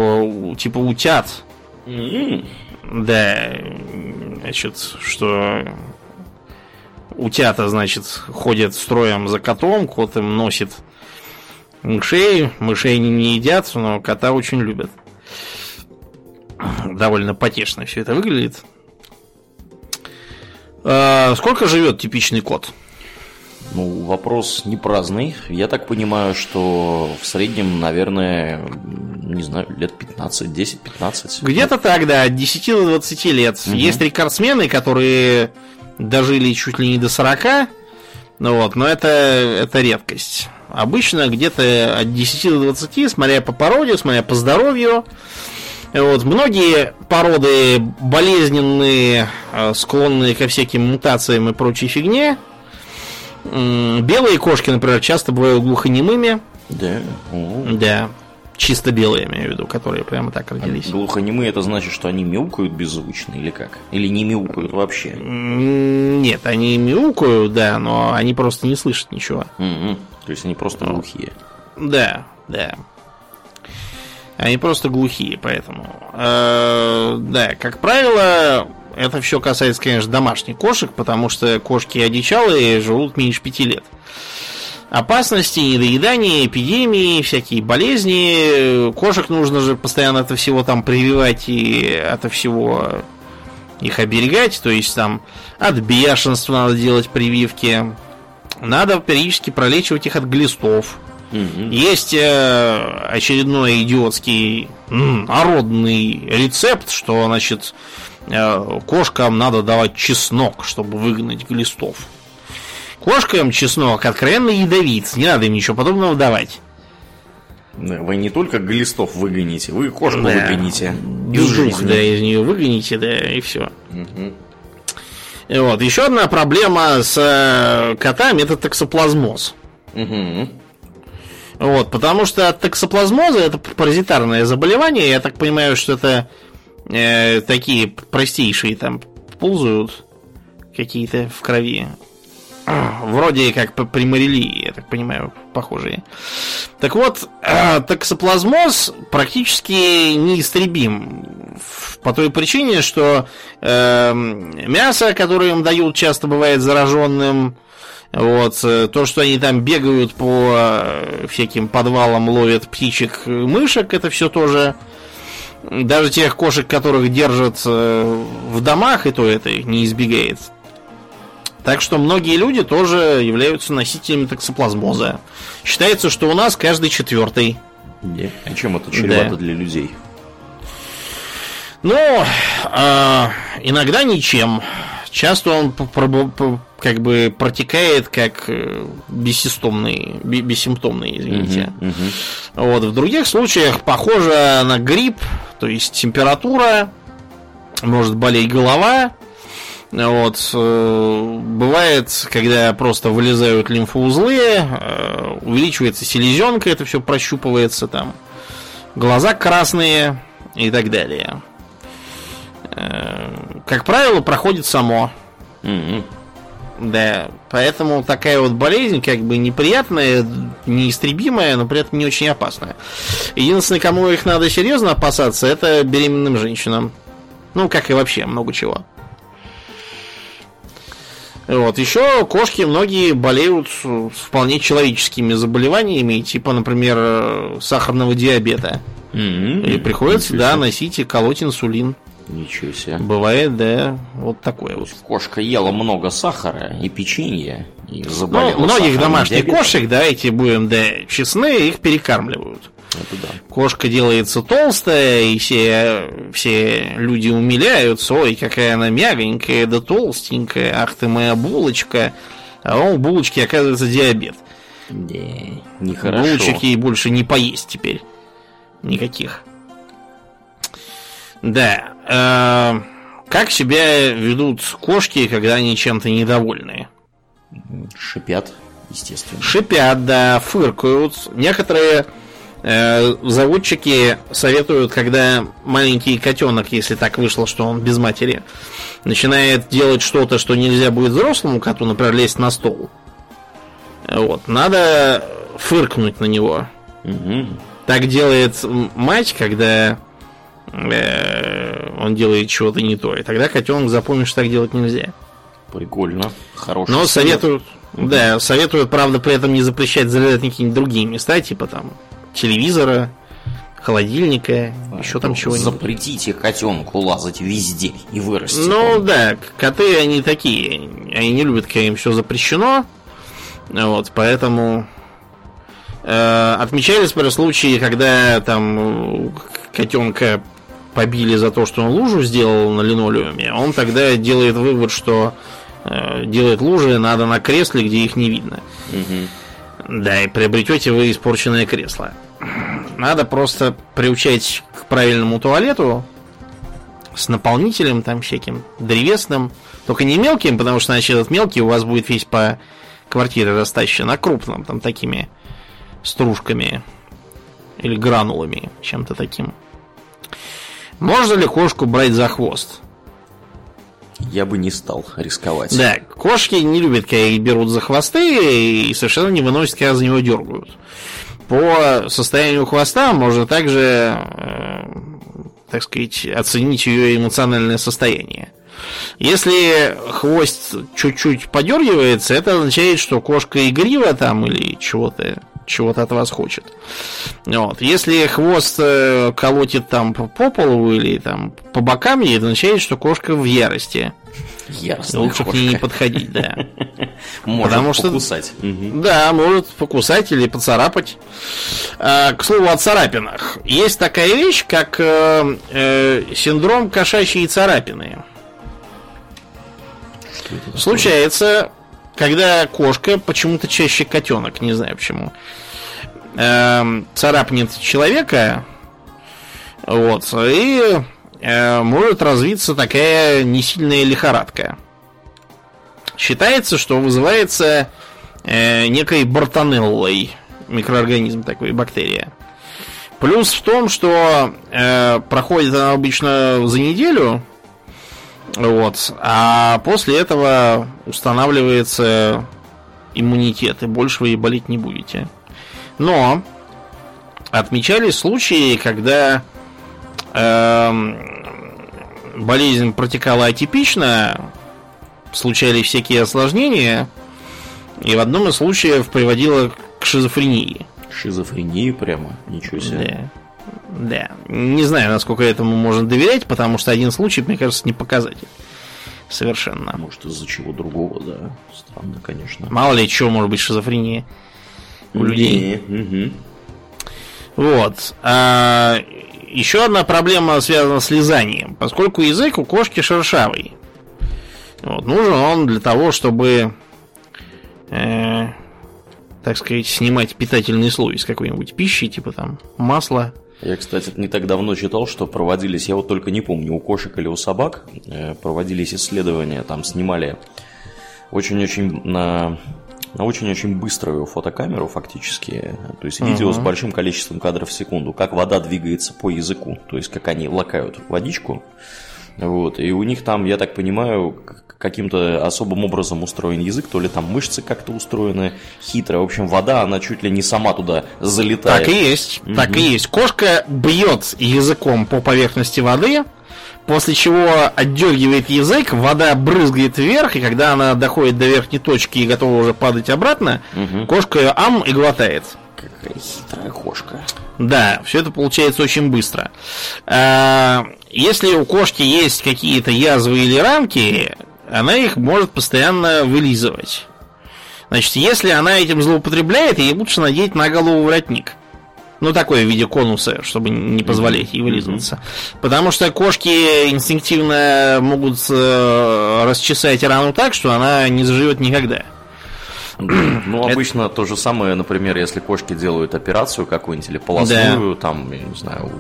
типа утят. Да, значит, что утята, значит, ходят строем за котом, кот им носит мышей. Мышей не едят, но кота очень любят. Довольно потешно все это выглядит. А, сколько живет типичный кот? Ну, вопрос не праздный. Я так понимаю, что в среднем, наверное, не знаю, лет 15, 10-15. Где-то так, да, от 10 до 20 лет. Угу. Есть рекордсмены, которые дожили чуть ли не до 40, ну вот, но это, это редкость. Обычно где-то от 10 до 20, смотря по породе, смотря по здоровью. Вот, многие породы болезненные, а, склонные ко всяким мутациям и прочей фигне. Белые кошки, например, часто бывают глухонемыми. Да. Да. Чисто белые, я имею в виду, которые прямо так родились. А глухонемые это значит, что они мяукают беззвучно или как? Или не мяукают вообще? Нет, они мяукают, да, но они просто не слышат ничего. Угу. То есть они просто глухие. Да, да. Они просто глухие, поэтому. Э, да, как правило, это все касается, конечно, домашних кошек, потому что кошки одичалые живут меньше пяти лет опасности, недоедания, эпидемии, всякие болезни. Кошек нужно же постоянно это всего там прививать и это всего их оберегать. То есть там от бешенства надо делать прививки. Надо периодически пролечивать их от глистов. Угу. Есть э, очередной идиотский народный рецепт, что, значит, э, кошкам надо давать чеснок, чтобы выгнать глистов. Кошкам чеснок откровенно ядовит. Не надо им ничего подобного давать. Вы не только глистов выгоните, вы кошку да. выгоните. Из дух, да, из нее выгоните, да, и все. Угу. Вот. Еще одна проблема с э, котами это токсоплазмоз. Угу. Вот, потому что токсоплазмоза это паразитарное заболевание. Я так понимаю, что это э, такие простейшие там ползают какие-то в крови Вроде как при Марилии, я так понимаю, похожие. Так вот, токсоплазмоз практически неистребим. По той причине, что э, мясо, которое им дают, часто бывает зараженным. Вот, э, то, что они там бегают по э, всяким подвалам, ловят птичек, мышек, это все тоже даже тех кошек, которых держат э, в домах, и то это не избегает. Так что многие люди тоже являются носителями токсоплазмоза. Считается, что у нас каждый четвертый. Не. А чем это чревато да. для людей? Ну, э, иногда ничем. Часто он как бы протекает как э, бессимптомный, бессимптомный, извините. Угу, угу. Вот в других случаях похоже на грипп, то есть температура, может болеть голова, вот. Э, бывает, когда просто вылезают лимфоузлы, э, увеличивается селезенка, это все прощупывается там. Глаза красные и так далее. Э, как правило, проходит само. Mm-hmm. Да, поэтому такая вот болезнь как бы неприятная, неистребимая, но при этом не очень опасная. Единственное, кому их надо серьезно опасаться, это беременным женщинам. Ну, как и вообще много чего. Вот. Еще кошки многие болеют вполне человеческими заболеваниями, типа, например, сахарного диабета. Mm-hmm. И приходится, да, носить и колоть инсулин. Ничего себе. Бывает, да, вот такое вот. Кошка ела много сахара и печенья. И ну, многих домашних диабетом. кошек, да, эти будем, да, честны, их перекармливают. Это да. Кошка делается толстая, и все, все люди умиляются. Ой, какая она мягонькая, да толстенькая. Ах ты моя булочка. А у булочки оказывается диабет. Не, нехорошо. Булочек ей больше не поесть теперь. Никаких. Да. Э, как себя ведут кошки, когда они чем-то недовольны? Шипят, естественно. Шипят, да, фыркают. Некоторые Э, заводчики советуют, когда маленький котенок, если так вышло, что он без матери, начинает делать что-то, что нельзя будет взрослому коту, например, лезть на стол. Вот, надо фыркнуть на него. Угу. Так делает мать, когда он делает чего-то не то. И тогда котенок запомнит, что так делать нельзя. Прикольно. Хороший Но советуют, да, советуют, правда, при этом не запрещать залезать на какие-нибудь другие места, типа там телевизора, холодильника, а, еще там чего-нибудь. Запретите котенку лазать везде и вырасти. Ну да, коты они такие, они не любят, когда им все запрещено. Вот, поэтому э, отмечались например, случаи, когда там котенка побили за то, что он лужу сделал на линолеуме, он тогда делает вывод, что э, делает лужи надо на кресле, где их не видно. Угу. Да, и приобретете вы испорченное кресло. Надо просто приучать к правильному туалету с наполнителем там всяким древесным. Только не мелким, потому что, значит, этот мелкий у вас будет весь по квартире растащен, а крупным, там такими стружками или гранулами, чем-то таким. Можно ли кошку брать за хвост? Я бы не стал рисковать. Да, кошки не любят, когда их берут за хвосты и совершенно не выносят, когда за него дергают по состоянию хвоста можно также, э, так сказать, оценить ее эмоциональное состояние. Если хвост чуть-чуть подергивается, это означает, что кошка игрива там или чего-то чего-то от вас хочет. Вот. Если хвост э, колотит там по полу или там по бокам, это означает, что кошка в ярости. Яростная Лучше кошка. к ней не подходить, да. Может Потому что, покусать. Да, может покусать или поцарапать. А, к слову о царапинах. Есть такая вещь, как э, э, синдром кошачьей царапины. Случается, когда кошка, почему-то чаще котенок, не знаю почему, э, царапнет человека, вот, и э, может развиться такая несильная лихорадка. Считается, что вызывается э, некой бартонеллой, микроорганизм такой, бактерия. Плюс в том, что э, проходит она обычно за неделю, вот, а после этого устанавливается иммунитет, и больше вы болеть не будете. Но отмечались случаи, когда э, болезнь протекала атипично, случались всякие осложнения, и в одном из случаев приводила к шизофрении. Шизофрении прямо? Ничего себе. Да. Да. Не знаю, насколько этому можно доверять, потому что один случай, мне кажется, не показатель. Совершенно. Может, из-за чего другого, да. Странно, конечно. Мало ли, чего может быть шизофрения у людей. Угу. Вот. А, еще одна проблема связана с лизанием. Поскольку язык у кошки шершавый. Вот, нужен он для того, чтобы, э, так сказать, снимать питательный слой из какой-нибудь пищи, типа там масла. Я, кстати, не так давно читал, что проводились, я вот только не помню, у кошек или у собак, э, проводились исследования, там снимали очень-очень на на очень-очень быструю фотокамеру фактически, то есть видео uh-huh. с большим количеством кадров в секунду, как вода двигается по языку, то есть как они лакают водичку, Вот, и у них там, я так понимаю, каким-то особым образом устроен язык, то ли там мышцы как-то устроены хитро. В общем, вода, она чуть ли не сама туда залетает. Так и есть, угу. так и есть. Кошка бьет языком по поверхности воды, после чего отдергивает язык, вода брызгает вверх, и когда она доходит до верхней точки и готова уже падать обратно, угу. кошка ее ам и глотает. Какая хитрая кошка. Да, все это получается очень быстро. Если у кошки есть какие-то язвы или рамки, она их может постоянно вылизывать. Значит, если она этим злоупотребляет, ей лучше надеть на голову воротник. Ну, такое в виде конуса, чтобы не позволять ей вылизываться. Потому что кошки инстинктивно могут э, расчесать рану так, что она не заживет никогда. Ну, обычно Это... то же самое, например, если кошки делают операцию какую-нибудь или полостную, да. там, я не знаю,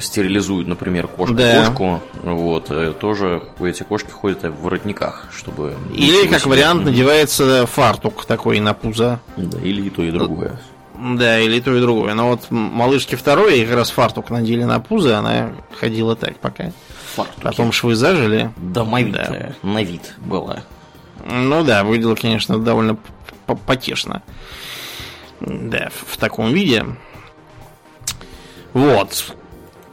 стерилизуют, например, кошку-кошку, да. вот, э, тоже эти кошки ходят в воротниках, чтобы... Или, как вариант, надевается фартук такой на пузо. Да, или и то, и другое. Да, или то, и другое. Но вот малышке второй как раз фартук надели на пузо, она ходила так пока. Фартуки. Потом швы зажили. Домовитая, да. на вид была. Ну да, выглядело, конечно, довольно потешно. Да, в таком виде. Вот.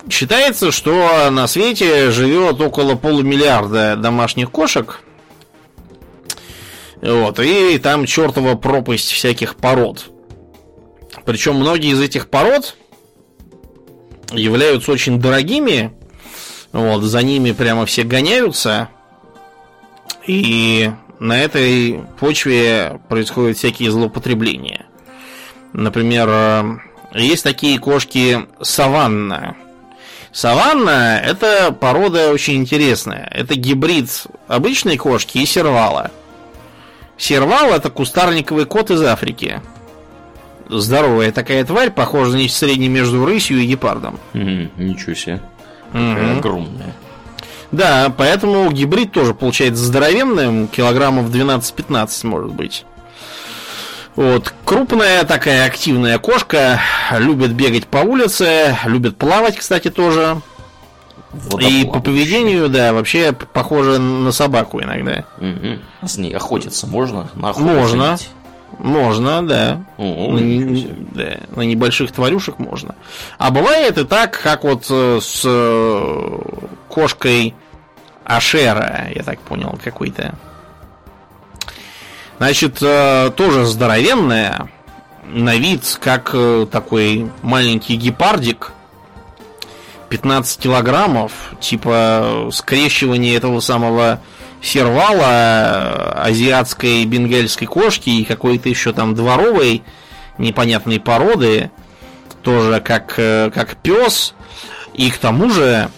Считается, что на свете живет около полумиллиарда домашних кошек. Вот, и там чертова пропасть всяких пород. Причем многие из этих пород являются очень дорогими. Вот, за ними прямо все гоняются. И на этой почве происходят всякие злоупотребления. Например, э, есть такие кошки саванна. Саванна – это порода очень интересная. Это гибрид обычной кошки и сервала. Сервал – это кустарниковый кот из Африки. Здоровая такая тварь, похожа на среднее между рысью и гепардом. Mm, ничего себе. Такая mm огромная. Да, поэтому гибрид тоже получается здоровенным, килограммов 12-15 может быть. Вот. Крупная такая активная кошка, любит бегать по улице, любит плавать, кстати, тоже. И по поведению, да, вообще похоже на собаку иногда. Угу. С ней охотиться можно? На можно. Ходить? Можно, да. О, на, да. На небольших тварюшек можно. А бывает и так, как вот э, с э, кошкой Ашера, я так понял, какой-то. Значит, э, тоже здоровенная, на вид как такой маленький гепардик, 15 килограммов, типа скрещивание этого самого сервала, азиатской бенгальской кошки и какой-то еще там дворовой непонятной породы, тоже как, э, как пес, и к тому же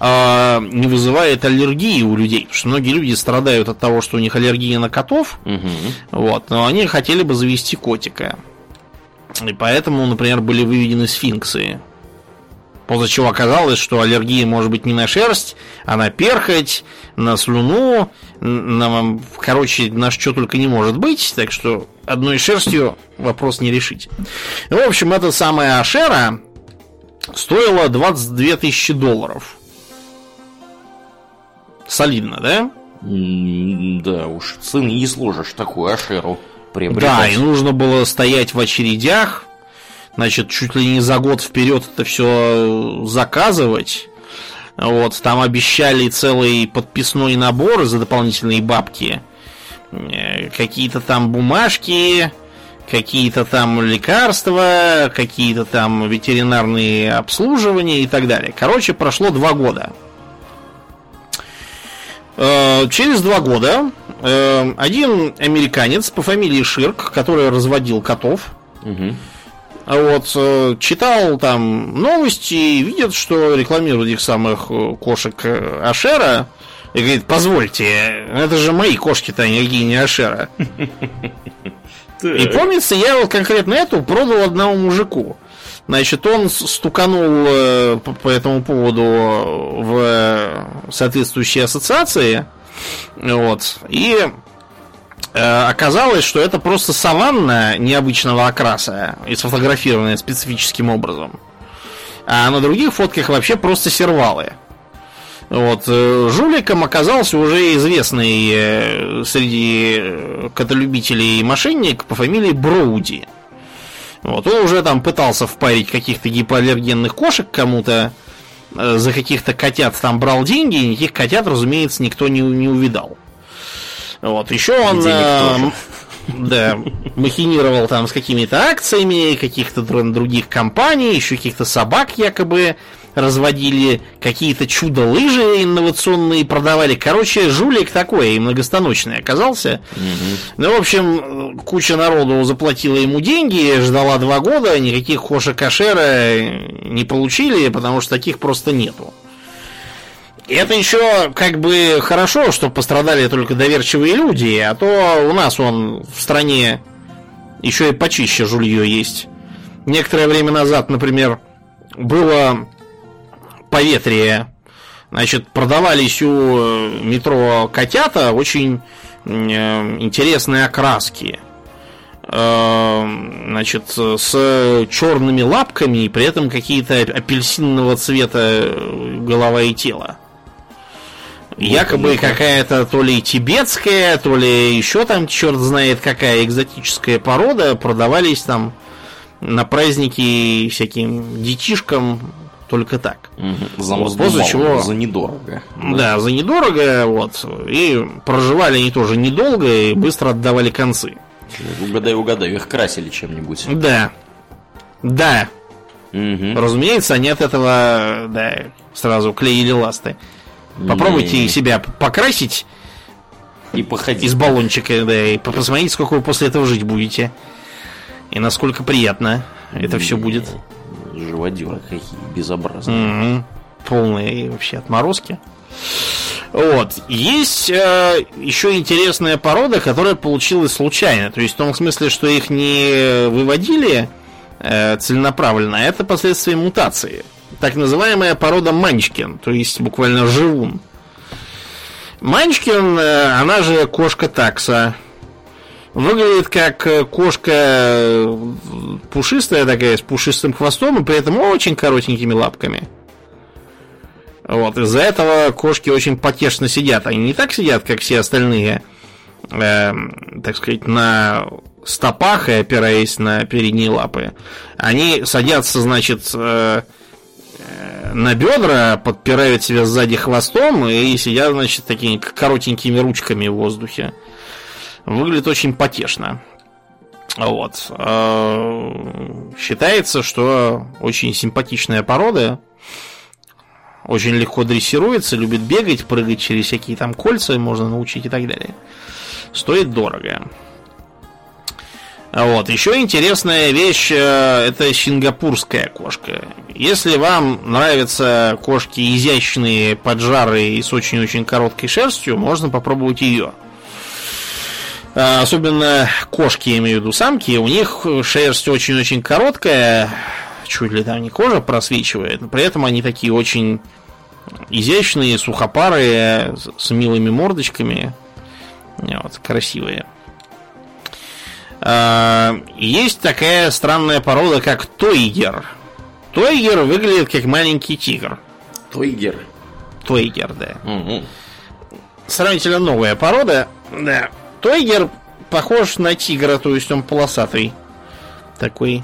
э, не вызывает аллергии у людей. Потому что многие люди страдают от того, что у них аллергия на котов, угу. вот, но они хотели бы завести котика. И поэтому, например, были выведены сфинксы После чего оказалось, что аллергия может быть не на шерсть, а на перхоть, на слюну, на, короче, на что только не может быть. Так что одной шерстью вопрос не решить. В общем, эта самая Ашера стоила 22 тысячи долларов. Солидно, да? Да уж, сын не сложишь такую Ашеру приобретать. Да, и нужно было стоять в очередях, значит, чуть ли не за год вперед это все заказывать. Вот, там обещали целый подписной набор за дополнительные бабки. Э, какие-то там бумажки, какие-то там лекарства, какие-то там ветеринарные обслуживания и так далее. Короче, прошло два года. Э, через два года э, один американец по фамилии Ширк, который разводил котов, угу а вот, э, читал там новости и видит, что рекламируют этих самых кошек Ашера. И говорит, позвольте, это же мои кошки-то, никакие не Ашера. И помнится, я вот конкретно эту продал одному мужику. Значит, он стуканул по этому поводу в соответствующие ассоциации. Вот. И Э, оказалось, что это просто саванна необычного окраса и сфотографированная специфическим образом. А на других фотках вообще просто сервалы. Вот. э, Жуликом оказался уже известный э, среди э, котолюбителей мошенник по фамилии Броуди. Вот. Он уже там пытался впарить каких-то гипоаллергенных кошек кому-то, э, за каких-то котят там брал деньги, и никаких котят, разумеется, никто не, не увидал. Вот. Еще он... э. Да, махинировал там с какими-то акциями каких-то др- других компаний, еще каких-то собак якобы разводили, какие-то чудо-лыжи инновационные продавали. Короче, жулик такой и многостаночный оказался. Ну, в общем, куча народу заплатила ему деньги, ждала два года, никаких кошек-кошера не получили, потому что таких просто нету. Это еще как бы хорошо, что пострадали только доверчивые люди, а то у нас он в стране еще и почище жулье есть. Некоторое время назад, например, было поветрие. Значит, продавались у э, метро котята очень э, интересные окраски. Э, Значит, с черными лапками и при этом какие-то апельсинового цвета голова и тело. Якобы какая-то то ли тибетская, то ли еще там черт знает какая экзотическая порода продавались там на праздники всяким детишкам только так. Мгм. За, Вот, после чего- за недорого. Да, за недорого, вот. И проживали они тоже недолго и быстро отдавали концы. Угадай, угадай, их красили чем-нибудь. Да. Да. Мгм. Разумеется, они от этого, да, сразу клеили ласты. Попробуйте Не. себя покрасить И походи. из баллончика, да, и по- посмотрите, сколько вы после этого жить будете. И насколько приятно это все будет. Живодеры какие безобразные. Мгм. Полные вообще отморозки. Вот. Есть э, еще интересная порода, которая получилась случайно. То есть в том смысле, что их не выводили э, целенаправленно, а это последствия мутации. Так называемая порода Манчкин, то есть буквально живун. Манчкин, э, она же кошка такса. Выглядит как э, кошка э, пушистая такая, с пушистым хвостом и при этом очень коротенькими лапками. Вот, из-за этого кошки очень потешно сидят. Они не так сидят, как все остальные, эм, так сказать, на стопах и опираясь на передние лапы. Они садятся, значит, э, э, на бедра, подпирают себя сзади хвостом и сидят, значит, такими коротенькими ручками в воздухе. Выглядит очень потешно. Вот. Э, Считается, что очень симпатичная порода. Очень легко дрессируется, любит бегать, прыгать через всякие там кольца, можно научить и так далее. Стоит дорого. Вот. Еще интересная вещь э, это сингапурская кошка. Если вам нравятся кошки изящные, поджарые и с очень-очень короткой шерстью, можно попробовать ее. А, Особенно кошки, имею в виду самки, у них шерсть очень-очень короткая, чуть ли там не кожа просвечивает, но при этом они такие очень изящные, сухопарые, с милыми мордочками. Вот, красивые. А, Есть такая странная порода, как тойгер. Тойгер выглядит как маленький тигр. Тойгер. Тойгер, да. Мгм. Сравнительно новая порода. Да. Тойгер похож на тигра, то есть он полосатый. Такой.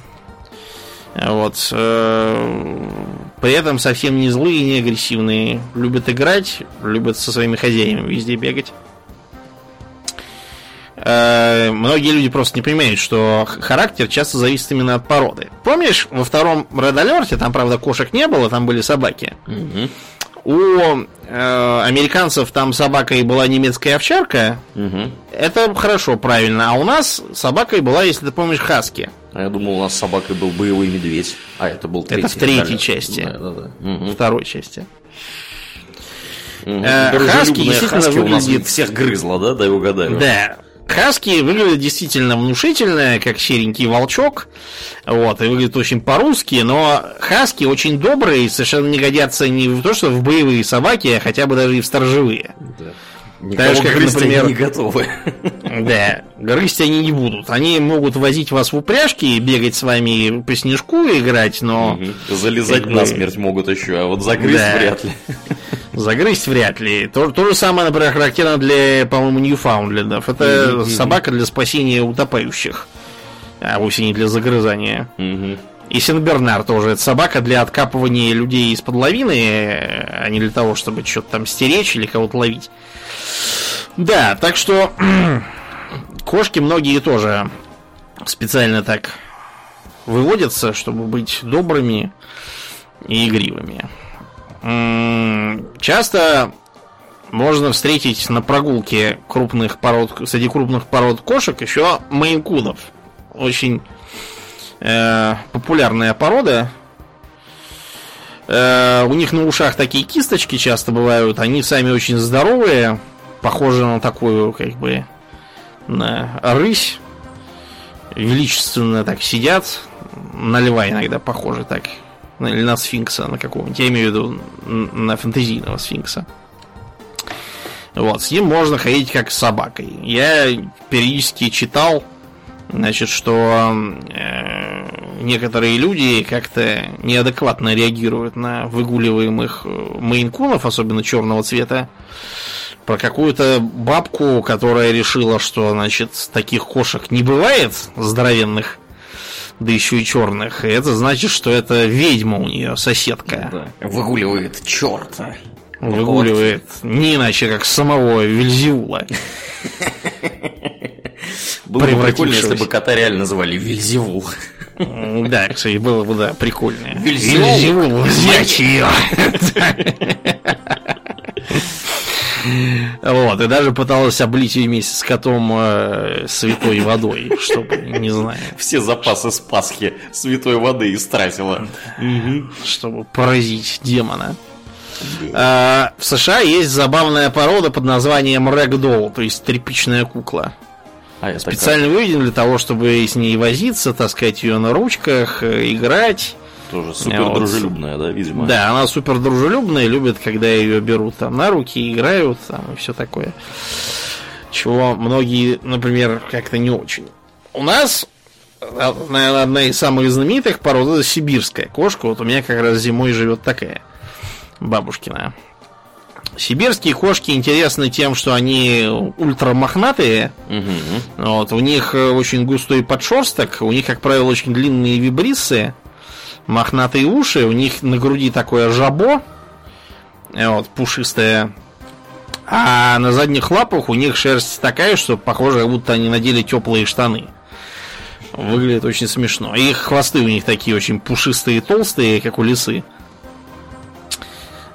Вот. э, При этом совсем не злые и не агрессивные. Любят играть, любят со своими хозяинами везде бегать. Э, Многие люди просто не понимают, что характер часто зависит именно от породы. Помнишь, во втором Red Alert, там, правда, кошек не было, там были собаки. У э, американцев там собакой была немецкая овчарка. Это хорошо, правильно. А у нас собакой была, если ты помнишь, хаски. А я думал, у нас с собакой был боевой медведь. А это был третий. в третьей Далее. части. Да, да, да. Второй части. Мгм. Э, хаски действительно хаски у нас выглядит- всех грызла, да? Дай угадаю. Да. Хаски выглядят действительно внушительно, как серенький волчок. Вот, и выглядят очень по-русски, но хаски очень добрые и совершенно не годятся не в то, что в боевые собаки, а хотя бы даже и в сторожевые. Да. Никого же, как, например, не готовы. Да, грызть они не будут. Они могут возить вас в упряжки и бегать с вами по снежку играть, но... Угу. Залезать на смерть могут еще, а вот загрызть да. вряд ли. Загрызть вряд ли. То, то же самое, например, характерно для, по-моему, Ньюфаундлендов. Это угу. собака для спасения утопающих, а вовсе не для загрызания. Угу. И Сенбернар тоже. Это собака для откапывания людей из-под лавины, а не для того, чтобы что-то там стеречь или кого-то ловить. Да, так что кошки многие тоже специально так выводятся, чтобы быть добрыми и игривыми. Часто можно встретить на прогулке крупных пород, среди крупных пород кошек еще мейнкунов. Очень э, популярная порода. Э, у них на ушах такие кисточки часто бывают. Они сами очень здоровые. Похожи на такую, как бы, на рысь. Величественно так сидят. На льва иногда похожи так. Или на сфинкса на какого-нибудь. Я имею в виду на фэнтезийного сфинкса. Вот, с ним можно ходить как с собакой. Я периодически читал Значит, что э, некоторые люди как-то неадекватно реагируют на выгуливаемых э, мейнкунов, особенно черного цвета, про какую-то бабку, которая решила, что, значит, таких кошек не бывает, здоровенных, да еще и черных. И это значит, что это ведьма у нее, соседка. Да. Выгуливает черта. Выгуливает вот. не иначе, как самого Вильзиула. Было бы прикольно, если бы кота реально называли Вильзевул. Да, кстати, было бы, да, прикольно. Вильзевул, взять ее. Вот, и даже пыталась облить ее вместе с котом э, святой водой, чтобы, не знаю. Все запасы с Пасхи святой воды истратила. Чтобы поразить демона. А, в США есть забавная порода под названием рэгдолл, то есть тряпичная кукла. А Специально как? выведен для того, чтобы с ней возиться, таскать ее на ручках, э, играть. Тоже супер дружелюбная, вот. да, видимо. Да, она супер дружелюбная, любит, когда ее берут там на руки, играют там и все такое. Чего многие, например, как-то не очень. У нас, а, наверное, одна из самых знаменитых пород это сибирская кошка. Вот у меня как раз зимой живет такая бабушкина. Сибирские кошки интересны тем, что они ультрамохнатые. Угу. Вот, у них э, очень густой подшерсток, у них, как правило, очень длинные вибрисы, мохнатые уши, у них на груди такое жабо, вот, пушистое. А на задних лапах у них шерсть такая, что похоже, как будто они надели теплые штаны. Выглядит очень смешно. Их хвосты у них такие очень пушистые и толстые, как у лисы.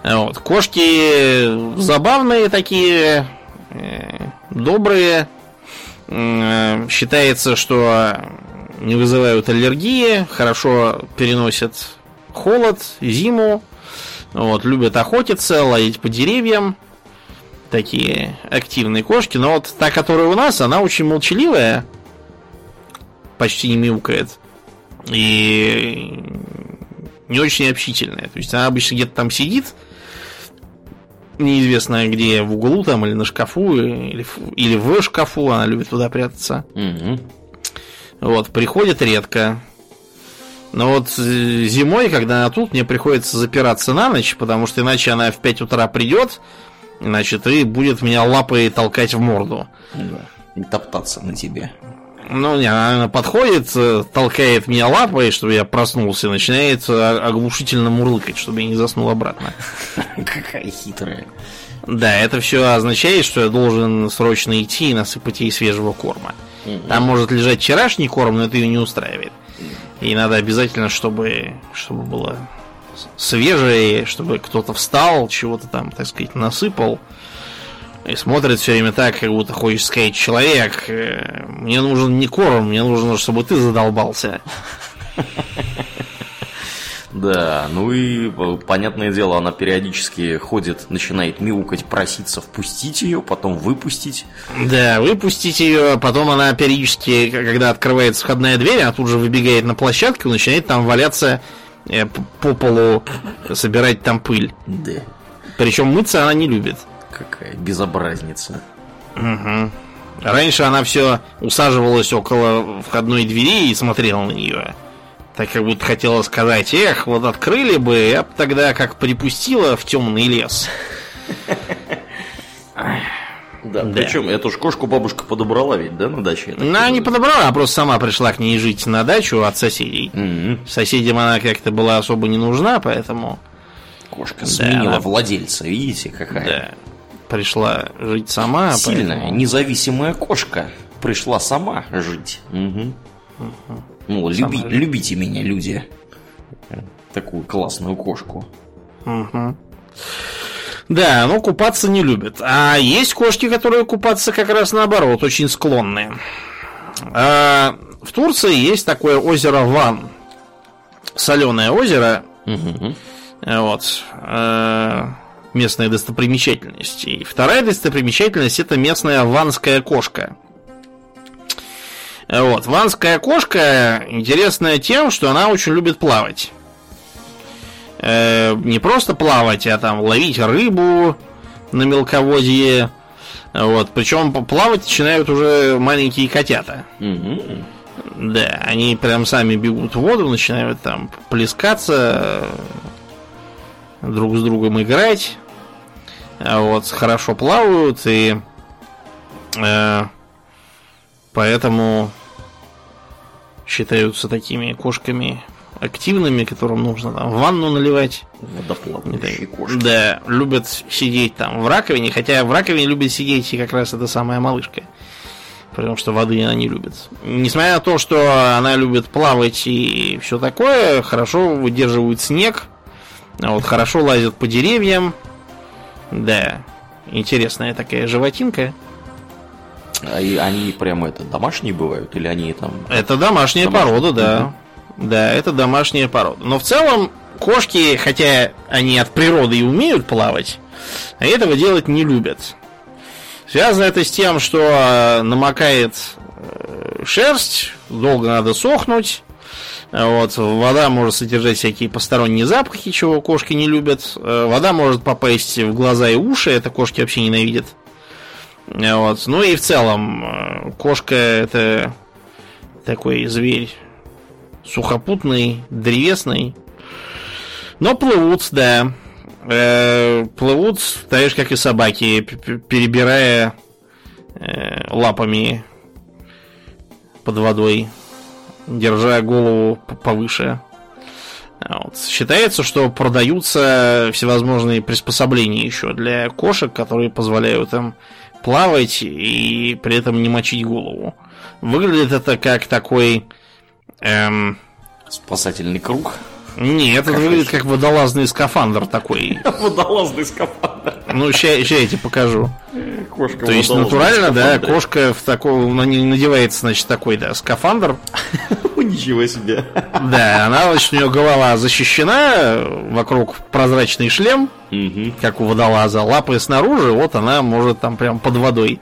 Вот. Кошки забавные такие, э, добрые. Э, считается, что не вызывают аллергии, хорошо переносят холод, зиму. Вот, любят охотиться, ловить по деревьям. Такие активные кошки. Но вот та, которая у нас, она очень молчаливая. Почти не мяукает. И не очень общительная. То есть она обычно где-то там сидит, неизвестно где, в углу там или на шкафу, или, или в шкафу, она любит туда прятаться. Угу. Вот, приходит редко. Но вот э, зимой, когда она тут, мне приходится запираться на ночь, потому что иначе она в 5 утра придет, значит, и будет меня лапой толкать в морду. Да. И топтаться на тебе. Ну, не, она подходит, э, толкает меня лапой, чтобы я проснулся, начинает оглушительно мурлыкать, чтобы я не заснул обратно. Какая хитрая. Да, это все означает, что я должен срочно идти и насыпать ей свежего корма. Там может лежать вчерашний корм, но это ее не устраивает. И надо обязательно, чтобы, чтобы было свежее, чтобы кто-то встал, чего-то там, так сказать, насыпал. И смотрит все время так, как будто хочет сказать, человек, э, мне нужен не корм, мне нужно, чтобы ты задолбался. Да, ну и, э, понятное дело, она периодически ходит, начинает мяукать, проситься впустить ее, потом выпустить. Да, выпустить ее, потом она периодически, когда открывается входная дверь, она тут же выбегает на площадку, начинает там валяться э, по полу, собирать там пыль. Да. Причем мыться она не любит. Какая безобразница. Угу. Раньше она все усаживалась около входной двери и смотрела на нее. Так как будто хотела сказать, эх, вот открыли бы, я бы тогда как припустила в темный лес. Да, да. причем эту ж кошку бабушка подобрала ведь, да, на даче? Она не подобрала, а просто сама пришла к ней жить на дачу от соседей. Mm-hmm. Соседям она как-то была особо не нужна, поэтому... Кошка сменила да, она... владельца, видите, какая? Да. Пришла жить сама. Сильная, поэтому... независимая кошка пришла сама жить. Угу. Угу. Ну, люби, любите меня, люди. Такую классную кошку. Угу. Да, но купаться не любят. А есть кошки, которые купаться как раз наоборот, очень склонные. А, в Турции есть такое озеро Ван. Соленое озеро. Угу. Вот. А, местная достопримечательность. И вторая достопримечательность это местная ванская кошка. Вот. Ванская кошка интересная тем, что она очень любит плавать э, не просто плавать, а там ловить рыбу на мелководье. Вот, причем плавать начинают уже маленькие котята. Да, они прям сами бегут в воду, начинают там плескаться, друг с другом играть. Вот, хорошо плавают и э, поэтому считаются такими кошками активными, которым нужно там ванну наливать. Водоплавающие кошки. Да, любят сидеть там в раковине, хотя в раковине любит сидеть и как раз эта самая малышка. Потому что воды она не любит. Несмотря на то, что она любит плавать и все такое, хорошо выдерживают снег, а вот хорошо лазят по деревьям. Да, интересная такая животинка. А они прямо это домашние бывают или они там? Это домашняя домашние? порода, да. Да, это домашняя порода. Но в целом кошки, хотя они от природы и умеют плавать, этого делать не любят. Связано это с тем, что э, намокает э, шерсть, долго надо сохнуть. Вот, вода может содержать всякие посторонние запахи, чего кошки не любят. Э, вода может попасть в глаза и уши, это кошки вообще ненавидят. Вот. Ну и в целом, кошка это такой зверь сухопутный, древесный. Но плывут, да. Э, плывут, так же, как и собаки, перебирая э, лапами под водой, держа голову повыше. Вот. Считается, что продаются всевозможные приспособления еще для кошек, которые позволяют им плавать и при этом не мочить голову. Выглядит это как такой Эм... Спасательный круг. Нет, это выглядит как водолазный скафандр такой. Водолазный скафандр. Ну, сейчас я тебе покажу. Кошка То есть натурально, да, кошка в таком, надевается, значит, такой, да, скафандр. Ничего себе. Да, она, значит, у нее голова защищена, вокруг прозрачный шлем, как у водолаза, лапы снаружи, вот она может там прям под водой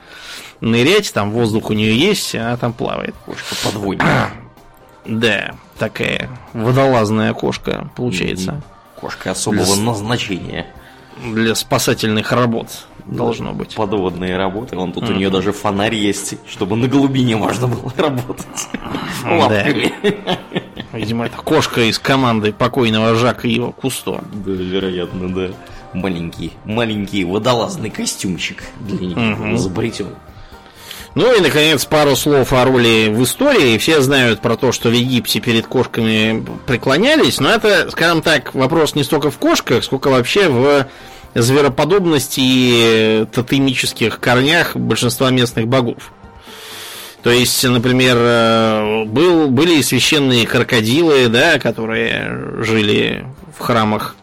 нырять, там воздух у нее есть, она там плавает. Кошка подводная. Да, такая водолазная кошка получается. Кошка особого для... назначения. Для спасательных работ должно быть. Подводные работы. Вон тут mm. у нее даже фонарь есть, чтобы на глубине можно было работать. Да. Видимо, это кошка из команды покойного Жака его Кусто. Да, вероятно, да. Маленький, маленький водолазный костюмчик для них изобретен. Ну и, наконец, пару слов о роли в истории. Все знают про то, что в Египте перед кошками преклонялись, но это, скажем так, вопрос не столько в кошках, сколько вообще в звероподобности и тотемических корнях большинства местных богов. То есть, например, э, был, были священные крокодилы, да, которые жили в храмах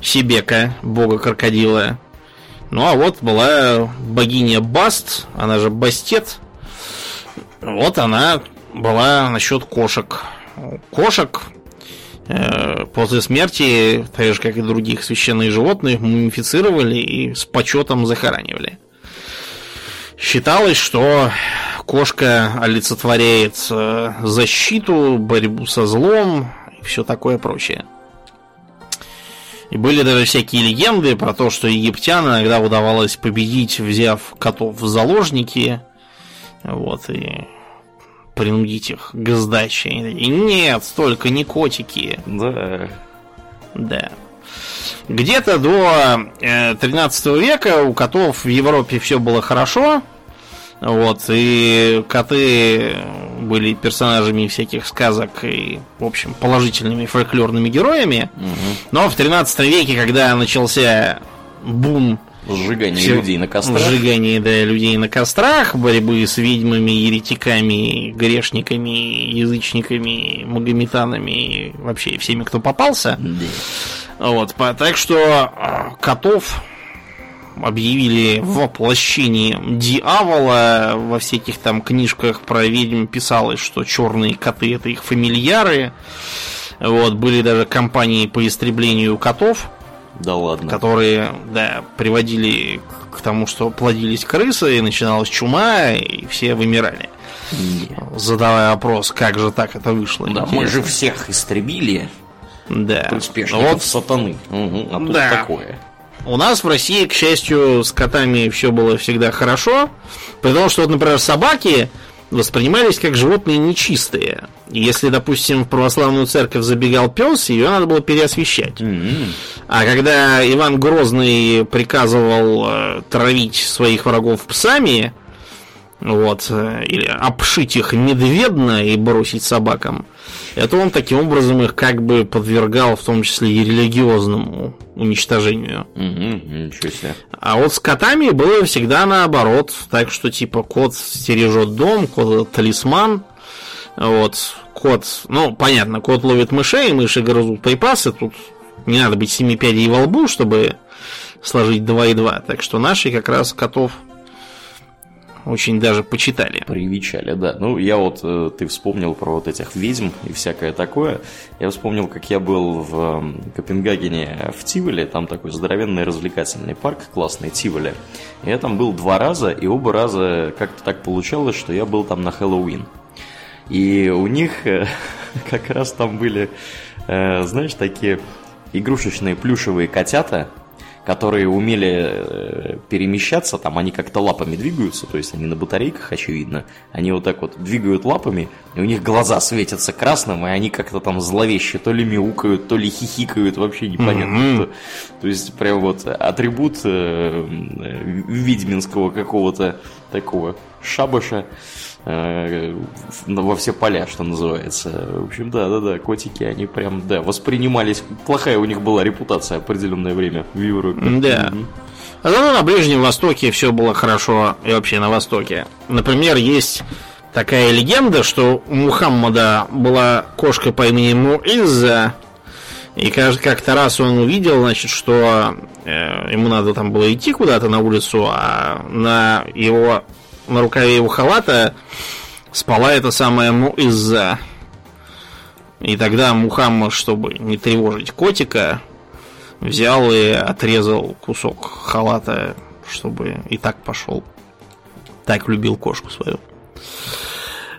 Сибека, бога крокодила. Ну а вот была богиня Баст, она же Бастет. Вот она была насчет кошек. Кошек э, после смерти, так же как и других священных животных, мумифицировали и с почетом захоранивали. Считалось, что кошка олицетворяет э, защиту, борьбу со злом и все такое прочее. И были даже всякие легенды про то, что египтян иногда удавалось победить, взяв котов в заложники. Вот, и принудить их к сдаче. И нет, столько не котики. Да. Да. Где-то до 13 э, века у котов в Европе все было хорошо. Вот, и коты были персонажами всяких сказок и, в общем, положительными фольклорными героями. Угу. Но в 13 веке, когда начался бум Сжигание все, людей на кострах. Сжигание, да, людей на кострах, борьбы с ведьмами, еретиками, грешниками, язычниками, магометанами, вообще всеми, кто попался. Да. Вот, так что а, котов объявили воплощением дьявола. Во всяких там книжках про ведьм писалось, что черные коты это их фамильяры. Вот, были даже компании по истреблению котов. Да ладно. Которые, да, приводили к тому, что плодились крысы, и начиналась чума, и все вымирали. Yeah. Задавая вопрос, как же так это вышло. Да, интересно. мы же всех истребили. Да. Вот сатаны. Угу, а тут да. такое. У нас в России, к счастью, с котами все было всегда хорошо. Потому что, вот, например, собаки воспринимались как животные нечистые. Если, допустим, в православную церковь забегал пес, ее надо было переосвещать. Mm-hmm. А когда Иван Грозный приказывал э, травить своих врагов псами, вот, э, или обшить их медведно и бросить собакам, это он таким образом их как бы подвергал, в том числе и религиозному уничтожению. Угу, ничего себе. А вот с котами было всегда наоборот. Так что, типа, кот стережет дом, кот талисман. Вот, кот, ну, понятно, кот ловит мышей, мыши грызут припасы, тут не надо быть семи пядей во лбу, чтобы сложить 2 и 2. Так что наши как раз котов очень даже почитали. Привечали, да. Ну, я вот, э, ты вспомнил про вот этих ведьм и всякое такое. Я вспомнил, как я был в Копенгагене в Тиволе, там такой здоровенный развлекательный парк, классный Тиволе. Я там был два раза, и оба раза как-то так получалось, что я был там на Хэллоуин. И у них э, как раз там были, э, знаешь, такие игрушечные плюшевые котята, которые умели э, перемещаться, там они как-то лапами двигаются, то есть они на батарейках, очевидно, они вот так вот двигают лапами, и у них глаза светятся красным, и они как-то там зловеще то ли мяукают, то ли хихикают, вообще непонятно. Mm-hmm. Что. То есть прям вот атрибут э, э ведьминского какого-то такого шабаша. Э, во все поля, что называется. В общем, да, да, да, котики, они прям, да, воспринимались. Плохая у них была репутация определенное время в Европе. Да. А зато на Ближнем Востоке все было хорошо и вообще на Востоке. Например, есть такая легенда, что у Мухаммада была кошка по имени Муизза, и как-то раз он увидел, значит, что э, ему надо там было идти куда-то на улицу, а на его на рукаве его халата спала эта самая Муизза. И тогда Мухаммад, чтобы не тревожить котика, взял и отрезал кусок халата, чтобы и так пошел. Так любил кошку свою.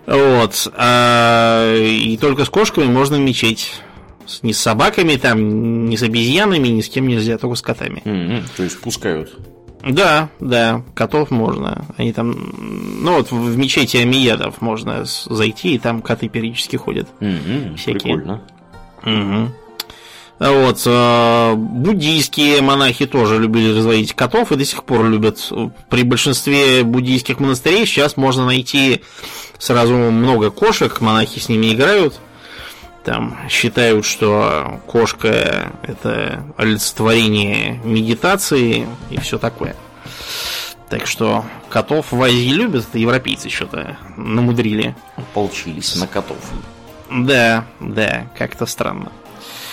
Вот. А, и только с кошками можно мечеть. Не с собаками, там, не с обезьянами, ни с кем нельзя, только с котами. Mm-hmm. То есть пускают. Да, да, котов можно. Они там, ну вот в мечети Амиядов можно зайти, и там коты периодически ходят. Угу, всякие. Прикольно. Угу. Вот, э, буддийские монахи тоже любили разводить котов и до сих пор любят. При большинстве буддийских монастырей сейчас можно найти сразу много кошек, монахи с ними играют. Там считают, что кошка это олицетворение медитации и все такое. Так что котов в Азии любят, это европейцы что-то намудрили. Получились на котов. Да, да, как-то странно.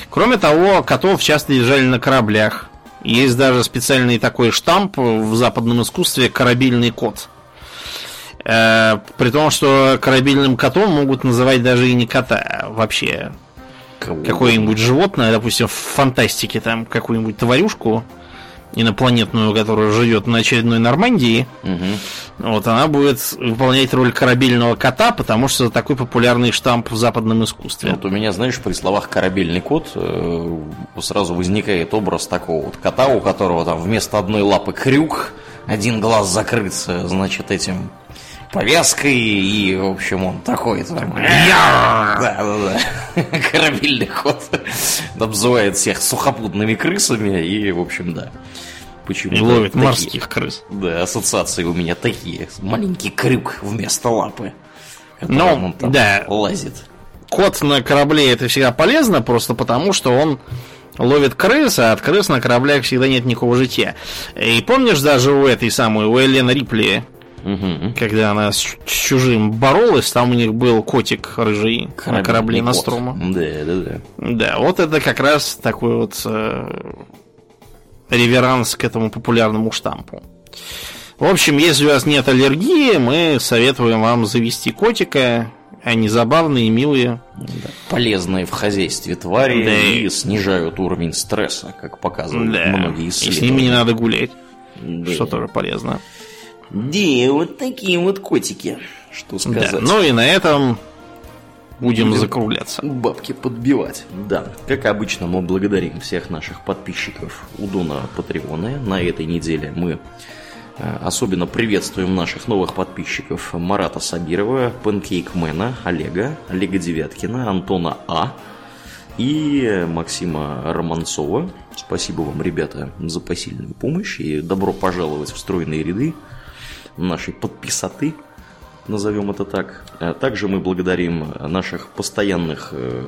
Кроме того, котов часто держали на кораблях. Есть даже специальный такой штамп в западном искусстве корабельный кот – при том, что корабельным котом могут называть даже и не кота, а вообще какое-нибудь животное, допустим, в фантастике там какую-нибудь тварюшку инопланетную, которая живет на очередной Нормандии, угу. вот она будет выполнять роль корабельного кота, потому что это такой популярный штамп в западном искусстве. Вот у меня, знаешь, при словах корабельный кот э, сразу возникает образ такого вот кота, у которого там вместо одной лапы крюк, один глаз закрыт, значит, этим повязкой, и, в общем, он такой там... Да, да, да. Корабельный ход. Обзывает всех сухопутными крысами, и, в общем, да. Почему? И ловит такие, морских крыс. Да, ассоциации у меня такие. Маленький крюк вместо лапы. Ну, да. лазит. Кот на корабле это всегда полезно, просто потому что он ловит крыс, а от крыс на кораблях всегда нет никакого жития. И помнишь даже у этой самой, у Элен Рипли, Угу. Когда она с чужим боролась, там у них был котик рыжий Корабельный на корабле Настрома. Да, да, да. Да, вот это как раз такой вот э, реверанс к этому популярному штампу. В общем, если у вас нет аллергии, мы советуем вам завести котика. Они забавные, милые. Да, полезные в хозяйстве твари да. и снижают уровень стресса, как показывают да. многие исследования. И с ними не надо гулять, да. что тоже полезно. Да, вот такие вот котики. Что сказать. Да, ну и на этом будем, будем закругляться. Бабки подбивать. Да, как обычно, мы благодарим всех наших подписчиков у Дона Патреона. На этой неделе мы э, Особенно приветствуем наших новых подписчиков Марата Сабирова, Панкейкмена, Олега, Олега Девяткина, Антона А. и Максима Романцова. Спасибо вам, ребята, за посильную помощь и добро пожаловать в стройные ряды нашей подписоты, назовем это так. А также мы благодарим наших постоянных э,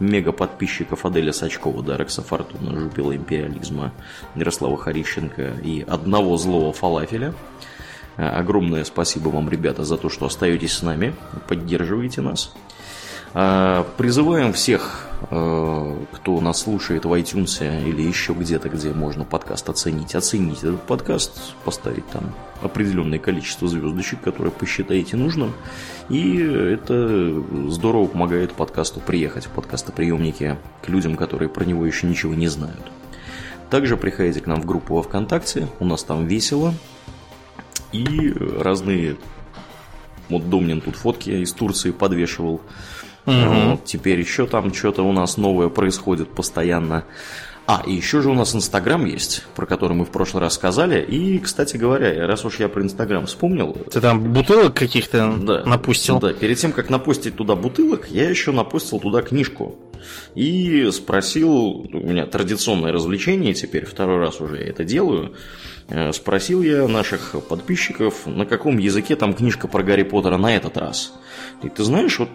мега-подписчиков Аделя Сачкова, Дарекса Фортуна, Жупила Империализма, Ярослава Харищенко и одного злого фалафеля. Огромное спасибо вам, ребята, за то, что остаетесь с нами, поддерживаете нас. Призываем всех, э, кто нас слушает в iTunes или еще где-то, где можно подкаст оценить, оценить этот подкаст, поставить там определенное количество звездочек, которые посчитаете нужным. И это здорово помогает подкасту приехать в подкастоприемники к людям, которые про него еще ничего не знают. Также приходите к нам в группу во ВКонтакте, у нас там весело. И разные... Вот Домнин тут фотки из Турции подвешивал Угу. Вот, теперь еще там что-то у нас новое происходит постоянно. А, и еще же у нас Инстаграм есть, про который мы в прошлый раз сказали. И, кстати говоря, раз уж я про Инстаграм вспомнил... Ты там бутылок каких-то да, напустил? Да, перед тем, как напустить туда бутылок, я еще напустил туда книжку. И спросил, у меня традиционное развлечение теперь, второй раз уже я это делаю, э, спросил я наших подписчиков, на каком языке там книжка про Гарри Поттера на этот раз. И ты знаешь, вот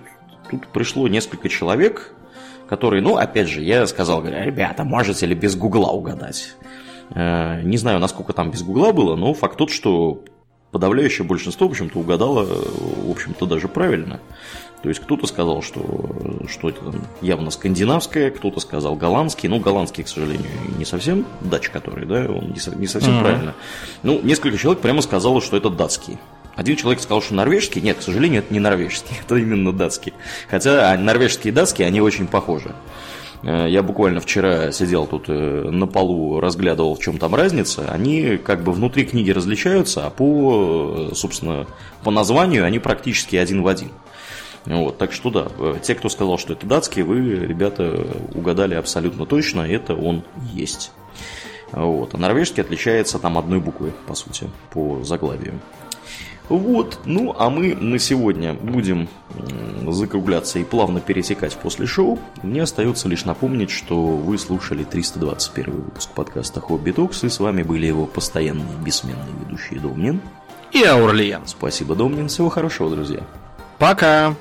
тут пришло несколько человек, которые, ну, опять же, я сказал, говорю, ребята, можете ли без гугла угадать? Э, не знаю, насколько там без гугла было, но факт тот, что подавляющее большинство, в общем-то, угадало, в общем-то, даже правильно. То есть кто-то сказал, что, что это явно скандинавское, кто-то сказал голландский. Ну, голландский, к сожалению, не совсем дач, который, да, он не, не совсем mm-hmm. правильно. Ну, несколько человек прямо сказало, что это датский. Один человек сказал, что норвежский. Нет, к сожалению, это не норвежский, это именно датский. Хотя норвежские и датские, они очень похожи. Э, я буквально вчера сидел тут э, на полу, разглядывал, в чем там разница. Они как бы внутри книги различаются, а по, э, собственно, по названию они практически один в один. Вот, так что да, те, кто сказал, что это датский, вы, ребята, угадали абсолютно точно, это он есть. Вот. А норвежский отличается там одной буквой, по сути, по заглавию. Вот, ну а мы на сегодня будем закругляться и плавно пересекать после шоу. Мне остается лишь напомнить, что вы слушали 321 выпуск подкаста Хобби Токс, и с вами были его постоянные бессменные ведущие Домнин и Аурлиен. Спасибо, Домнин, всего хорошего, друзья. Пока!